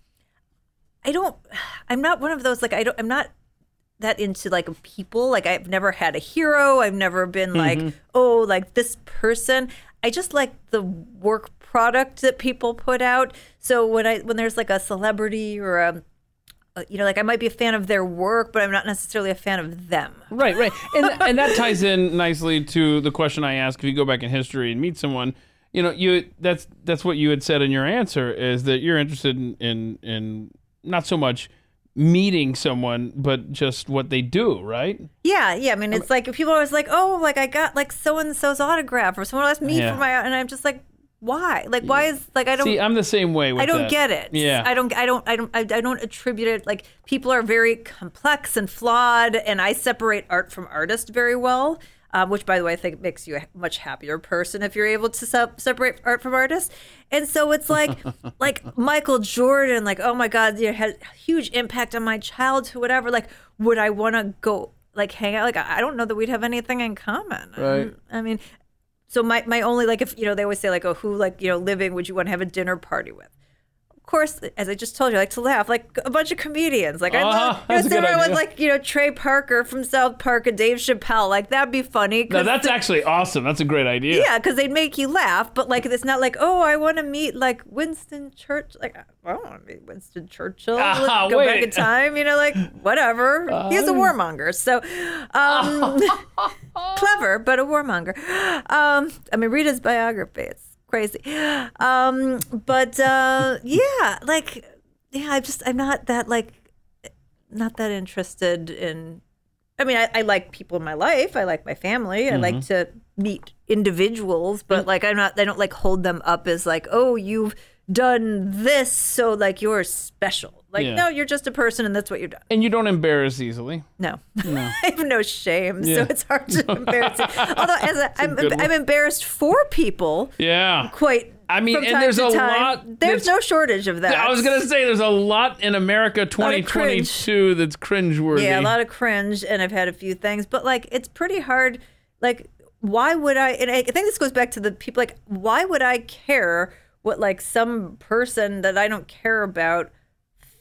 I don't, I'm not one of those like I don't, I'm not that into like people. Like I've never had a hero. I've never been like, oh, like this person. I just like the work product that people put out. So when I when there's like a celebrity or a uh, you know, like I might be a fan of their work, but I'm not necessarily a fan of them. Right, right, and and that ties in nicely to the question I asked. If you go back in history and meet someone, you know, you that's that's what you had said in your answer is that you're interested in in, in not so much meeting someone, but just what they do, right? Yeah, yeah. I mean, it's like people are always like, "Oh, like I got like so and so's autograph," or someone asked me Yeah. for my, and I'm just like, "Why? Like, why is like I don't." See, I'm the same way with I don't that. get it. Yeah. I don't. I don't. I don't. I, I don't attribute it. Like people are very complex and flawed, and I separate art from artist very well. Um, which, by the way, I think makes you a much happier person if you're able to se- separate art from artist. And so it's like, like Michael Jordan, like oh my God, you had a huge impact on my childhood, whatever. Like, would I want to go like hang out? Like, I don't know that we'd have anything in common. Right. I mean, so my, my only like if you know they always say like oh who like you know living would you want to have a dinner party with course as i just told you i like to laugh like a bunch of comedians like i Uh-huh, love you know, that's a good sitting around with like you know trey parker from south park and dave chappelle like that'd be funny. No, that's the- actually awesome. That's a great idea. yeah because they'd make you laugh but like it's not like oh i want to meet like winston church like i don't want to meet winston churchill Ah, go back in time you know like whatever he's a warmonger so um clever, but a warmonger. Um, I mean, read his biography. It's crazy. Um, but uh, yeah, like, yeah, I just I'm not that like not that interested in. I mean, I, I like people in my life. I like my family. I like to meet individuals, but like I'm not. I don't like hold them up as like, oh, you've done this, so like you're special. Like, Yeah. no, you're just a person, and that's what you've done. And you don't embarrass easily. No, no. I have no shame, Yeah. so it's hard to embarrass. Although, as a, I'm, one. I'm embarrassed for people Yeah. quite. I mean, and there's a time. lot There's no shortage of that. I was gonna say there's a lot in America cringe. 2022 that's cringeworthy. Yeah, a lot of cringe, and I've had a few things, but like it's pretty hard. Like, why would I? And I think this goes back to the people. Like, why would I care what like some person that I don't care about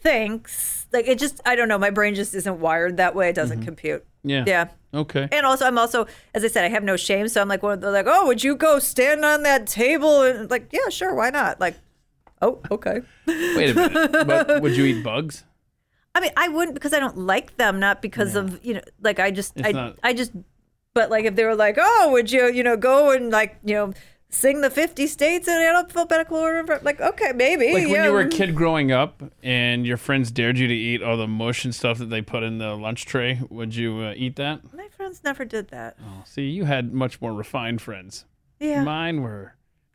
thinks? Like, it just I don't know. My brain just isn't wired that way. It doesn't compute. Mm-hmm. yeah. Yeah. Okay. And also, I'm also, as I said, I have no shame. So I'm like, one of the like, oh, would you go stand on that table? And like, yeah, sure, why not? Like, oh, okay. Wait a minute. but would you eat bugs? I mean, I wouldn't because I don't like them, not because of you know, like I just, It's I, not- I just, but like if they were like, oh, would you, you know, go and like, you know, sing the 50 states in alphabetical order? Like, okay, maybe. Like when yeah. you were a kid growing up and your friends dared you to eat all the mush and stuff that they put in the lunch tray, would you uh, eat that? My friends never did that. See, you had much more refined friends. Yeah. Mine were,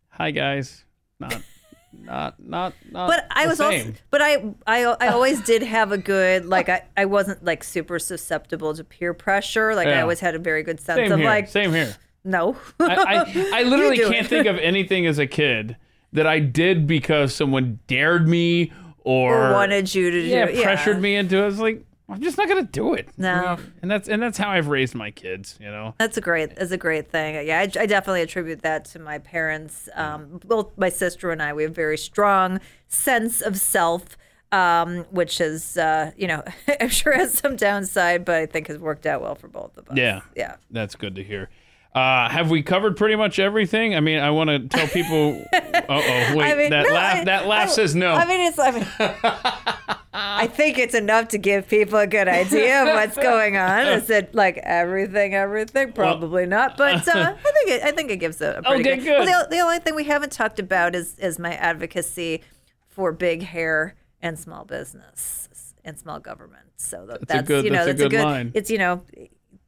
hi guys, not, not, not, not. but I was also, but I, I, I always did have a good, like, I, I wasn't like super susceptible to peer pressure. Like, I always had a very good sense Same of here. like, same here. No. I, I, I literally can't it. think of anything as a kid that I did because someone dared me or, or wanted you to do yeah, yeah. pressured me into it. I was like, I'm just not gonna do it. No. and that's and that's how I've raised my kids. You know. That's a great. That's a great thing. Yeah, I, I definitely attribute that to my parents. Um, both my sister and I, we have very strong sense of self, um, which is, uh, you know, I'm sure has some downside, but I think has worked out well for both of us. Yeah. yeah. That's good to hear. Uh, have we covered pretty much everything? I mean, I want to tell people. Uh oh, wait, I mean, that no, laugh. I- that laugh I- says no. I mean, it's. I mean, I think it's enough to give people a good idea of what's going on. Is it like everything, everything? Probably not, but uh, I think it, I think it gives a, a pretty Okay, good. good. Well, the, the only thing we haven't talked about is is my advocacy for big hair and small business and small government. So th- that's, a good- you know that's a that's good line. It's you know.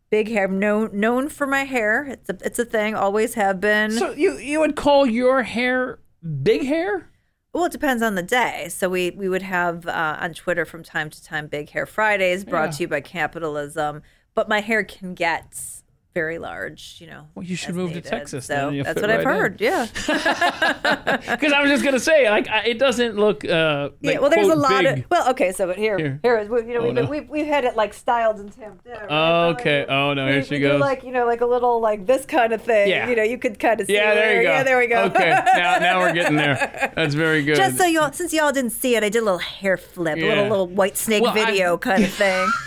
Big hair, known known for my hair. It's a it's a thing. Always have been. So you you would call your hair big hair? Well, it depends on the day. So we we would have uh, on Twitter from time to time Big Hair Fridays brought Yeah. to you by Capitalism. But my hair can get very large, you know. Well, you should move to. Texas So then, that's what I've right in. heard. Yeah. Because I was just gonna say, like, I- it doesn't look. Uh, yeah. Well, there's a lot big. of. Well, okay. So but here, Here. here is. You know, Oh, we've, no. we've we've had it like styled and tamped down. right? Oh, okay. like, Oh, no, we- here she we do goes. like you know, like a little like this kind of thing. Yeah. You know, you could kind of see. Yeah, there where- you go. Yeah, there we go. Okay, now now we're getting there. That's very good. Just so y'all, since y'all didn't see it, I did a little hair flip, a little little Whitesnake Well, I- video kind of thing.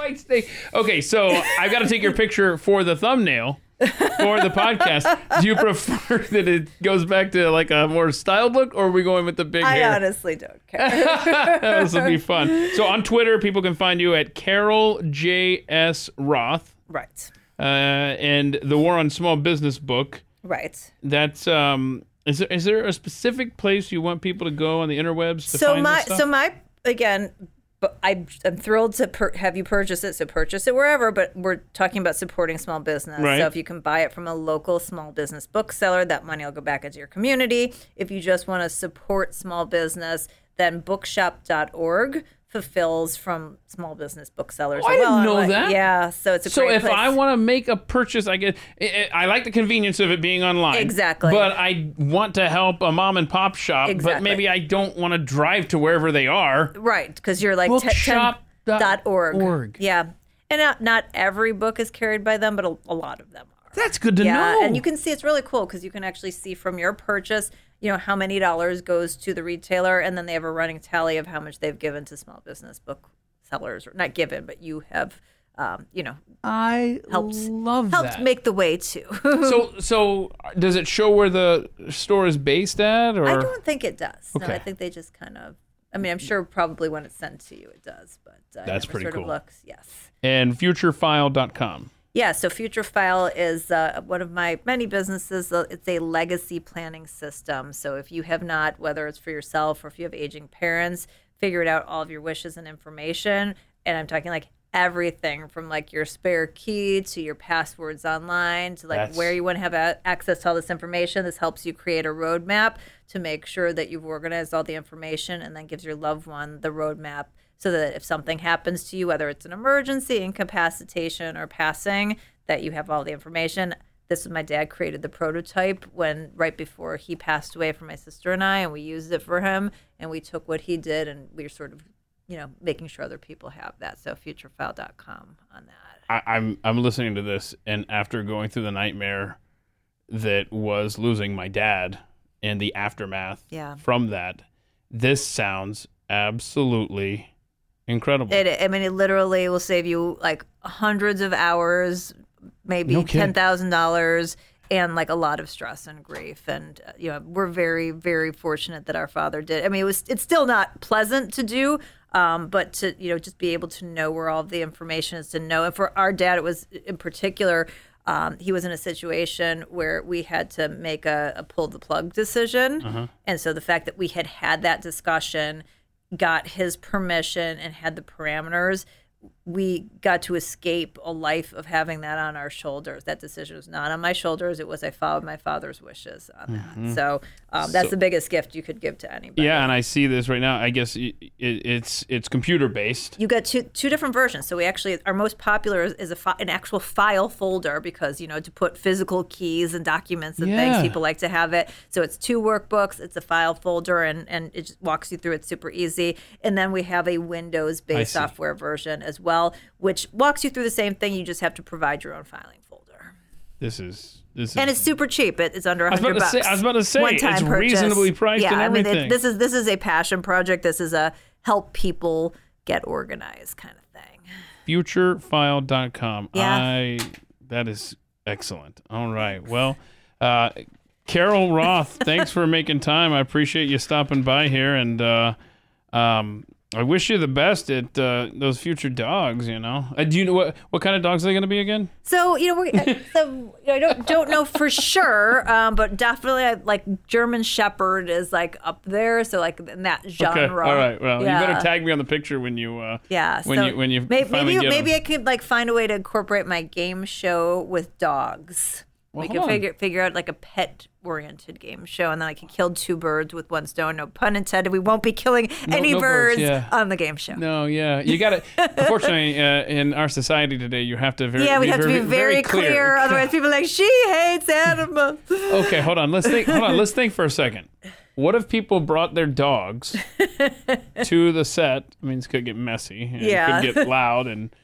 Whitesnake. Okay, so I've got to take your picture for the thumbnail for the podcast. Do you prefer that it goes back to like a more styled look, or are we going with the big I hair? honestly don't care. this will be fun. So on Twitter, people can find you at Carol J S Roth, right. uh, and the War on Small Business book. Right. That's um. Is there is there a specific place you want people to go on the interwebs to So find my so my again, but I I'm thrilled to per- have you purchase it. So purchase it wherever. But we're talking about supporting small business. Right. So if you can buy it from a local small business bookseller, that money will go back into your community. If you just want to support small business, then bookshop.org fulfills from small business booksellers. Oh, I didn't well. know And, that. Yeah. So it's a So if place. I want to make a purchase, I get. I, I like the convenience of it being online. Exactly. But I want to help a mom and pop shop, but maybe I don't want to drive to wherever they are. Right, because you're like te- Bookshop ten- dot org. org. Yeah, and not, not every book is carried by them, but a, a lot of them are. That's good to yeah, know. and you can see it's really cool because you can actually see from your purchase, you know, how many dollars goes to the retailer, and then they have a running tally of how much they've given to small business booksellers, or not given, but you have, um, you know, I helped love helped that. make the way too. so so does it show where the store is based at, or I don't think it does. No, Okay. I think they just kind of. I mean, I'm sure probably when it's sent to you, it does, but uh, That's never pretty sort cool. Of looks, yes. and futurefile.com. Yeah, so FutureFile is uh, one of my many businesses. Uh, It's a legacy planning system. So if you have not, whether it's for yourself or if you have aging parents, figured out all of your wishes and information, and I'm talking like everything from like your spare key to your passwords online to like That's- where you want to have a- access to all this information. This helps you create a roadmap to make sure that you've organized all the information and then gives your loved one the roadmap so that if something happens to you, whether it's an emergency, incapacitation, or passing, that you have all the information. This was my dad created the prototype when right before he passed away from my sister and I, and we used it for him, and we took what he did, and we were sort of, you know, making sure other people have that. So futurefile.com on that. I, I'm I'm listening to this, and after going through the nightmare that was losing my dad and the aftermath Yeah. from that, this sounds absolutely incredible. It, I mean, it literally will save you like hundreds of hours, maybe No ten thousand dollars, and like a lot of stress and grief. And uh, you know, we're very, very fortunate that our father did. I mean, it was it's still not pleasant to do, um, but to you know just be able to know where all the information is to know. And for our dad, it was in particular. Um, he was in a situation where we had to make a, a pull the plug decision, and so the fact that we had had that discussion got his permission and had the parameters, we got to escape a life of having that on our shoulders. That decision was not on my shoulders. It was I followed my father's wishes on that. So um, that's the biggest gift you could give to anybody. yeah, and I see this right now. I guess it, it, it's it's computer based. You got two two different versions. So we actually our most popular is, is a fi- an actual file folder because you know to put physical keys and documents and Yeah. things people like to have it. So it's two workbooks. It's a file folder and and it just walks you through it super easy. And then we have a Windows based software version as well, which walks you through the same thing. You just have to provide your own filing folder. This is this is And it's super cheap. It, it's under a hundred bucks. say- I was about to say, One-time it's purchase. reasonably priced yeah, and I mean, it, this is this is a passion project. This is a help people get organized kind of thing. futurefile.com. Yeah. I that is excellent. All right. Well, uh, Carol Roth, thanks for making time. I appreciate you stopping by here and uh, um, I wish you the best at uh, those future dogs. You know, uh, do you know what what kind of dogs are they going to be again? So you know, we, uh, so you know, I don't don't know for sure, um, but definitely uh, like German Shepherd is like up there. So like in that genre. Okay, all right. Well, Yeah. you better tag me on the picture when you. Uh, Yeah. When so you when you may- maybe 'em. maybe I could like find a way to incorporate my game show with dogs. Well, we could on. figure figure out like a pet oriented game show, and then I could kill two birds with one stone. No pun intended. We won't be killing any no birds, birds, yeah. on the game show. No, yeah, you got to. unfortunately, uh, in our society today, you have to very Yeah, we have to be very, very, clear. Otherwise, people are like she hates animals. Okay, hold on. Let's think. Hold on. Let's think for a second. What if people brought their dogs to the set? I mean, this could get messy. And Yeah. It could get loud and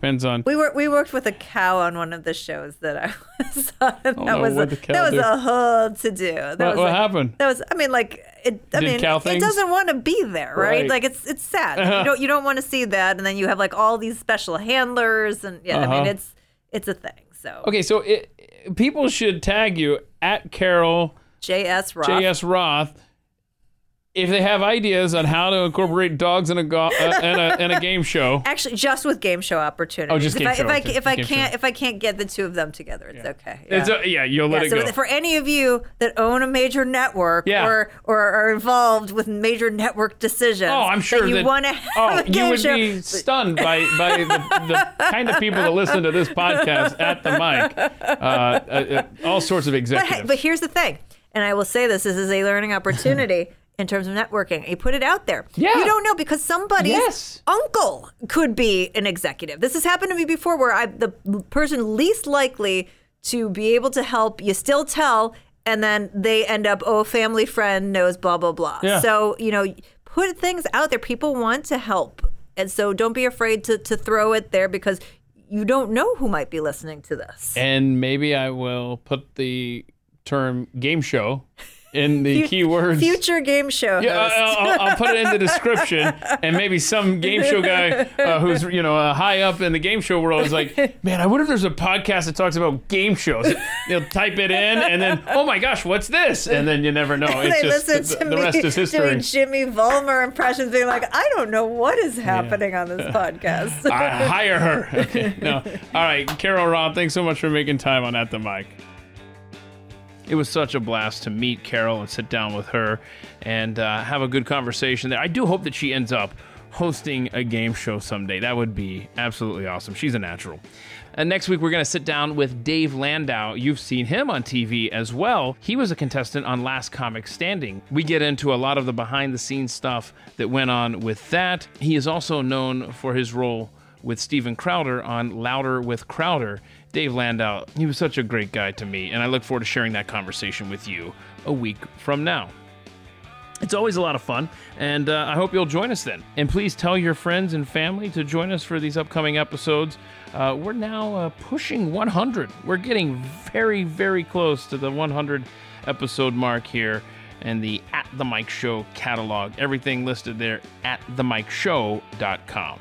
depends on. We were we worked with a cow on one of the shows that I was on. that was a, what'd the cow that was a whole to do. That What, was what like- happened? That was I mean like it I Did mean cow it doesn't want to be there, right? Right. Like it's it's sad. you don't you don't want to see that and then you have like all these special handlers and yeah, I mean Uh-huh. it's it's a thing. So Okay, so it, people should tag you at Carol JS Roth. J.S. Roth if they have ideas on how to incorporate dogs in a, go- uh, in a in a game show. Actually, just with game show opportunities. Oh, just if game I, show if I, if I can't show. if I can't get the two of them together, it's okay. It's Yeah. a, yeah, you'll let Yeah, it so go. for any of you that own a major network Yeah. or or are involved with major network decitions, Oh, I'm sure that you want to Oh, you would show. be stunned by, by the, the kind of people that listen to this podcast at the mic. Uh, uh, uh, all sorts of But, executives. hey, but here's the thing, and I will say this: this is a learning opportunity in terms of networking. You put it out there. Yeah. You don't know because somebody's Yes. uncle could be an executive. This has happened to me before, where I the person least likely to be able to help, you still tell, and then they end up, oh, a family friend knows blah blah blah. Yeah. So you know, put things out there. People want to help, and so don't be afraid to to throw it there because. You don't know who might be listening to this. and maybe I will put the term game show in the keywords. Future game show Yeah, I'll, I'll put it in the description, and maybe some game show guy uh, who's you know uh, high up in the game show world is like, man, I wonder if there's a podcast that talks about game shows. You'll type it in, and then oh my gosh, what's this? And then you never know. It's just listen to the, the me rest is history. doing Jimmy Valmer impressions, being like, "I don't know what is happening on this podcast." I hire her. Okay, no. All right, Carol Roth, thanks so much for making time on At the Mic. It was such a blast to meet Carol and sit down with her and uh, have a good conversation there. I do hope that she ends up hosting a game show someday. That would be absolutely awesome. She's a natural. And next week, we're going to sit down with Dave Landau. You've seen him on TV as well. He was a contestant on Last Comic Standing. We get into a lot of the behind the scenes stuff that went on with that. He is also known for his role with Steven Crowder on Louder with Crowder. Dave Landau, he was such a great guy to me, and I look forward to sharing that conversation with you a week from now. It's always a lot of fun, and uh, I hope you'll join us then. And please tell your friends and family to join us for these upcoming episodes. Uh, we're now uh, pushing 100. We're getting very, very close to the 100 episode mark here and the At the Mic Show catalog. Everything listed there at themicshow.com.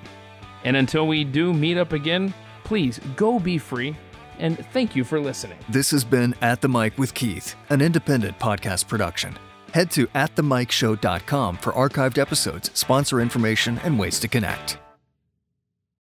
And until we do meet up again, please go be free, and thank you for listening. This has been At the Mic with Keith, an independent podcast production. Head to atthemicshow.com for archived episodes, sponsor information, and ways to connect.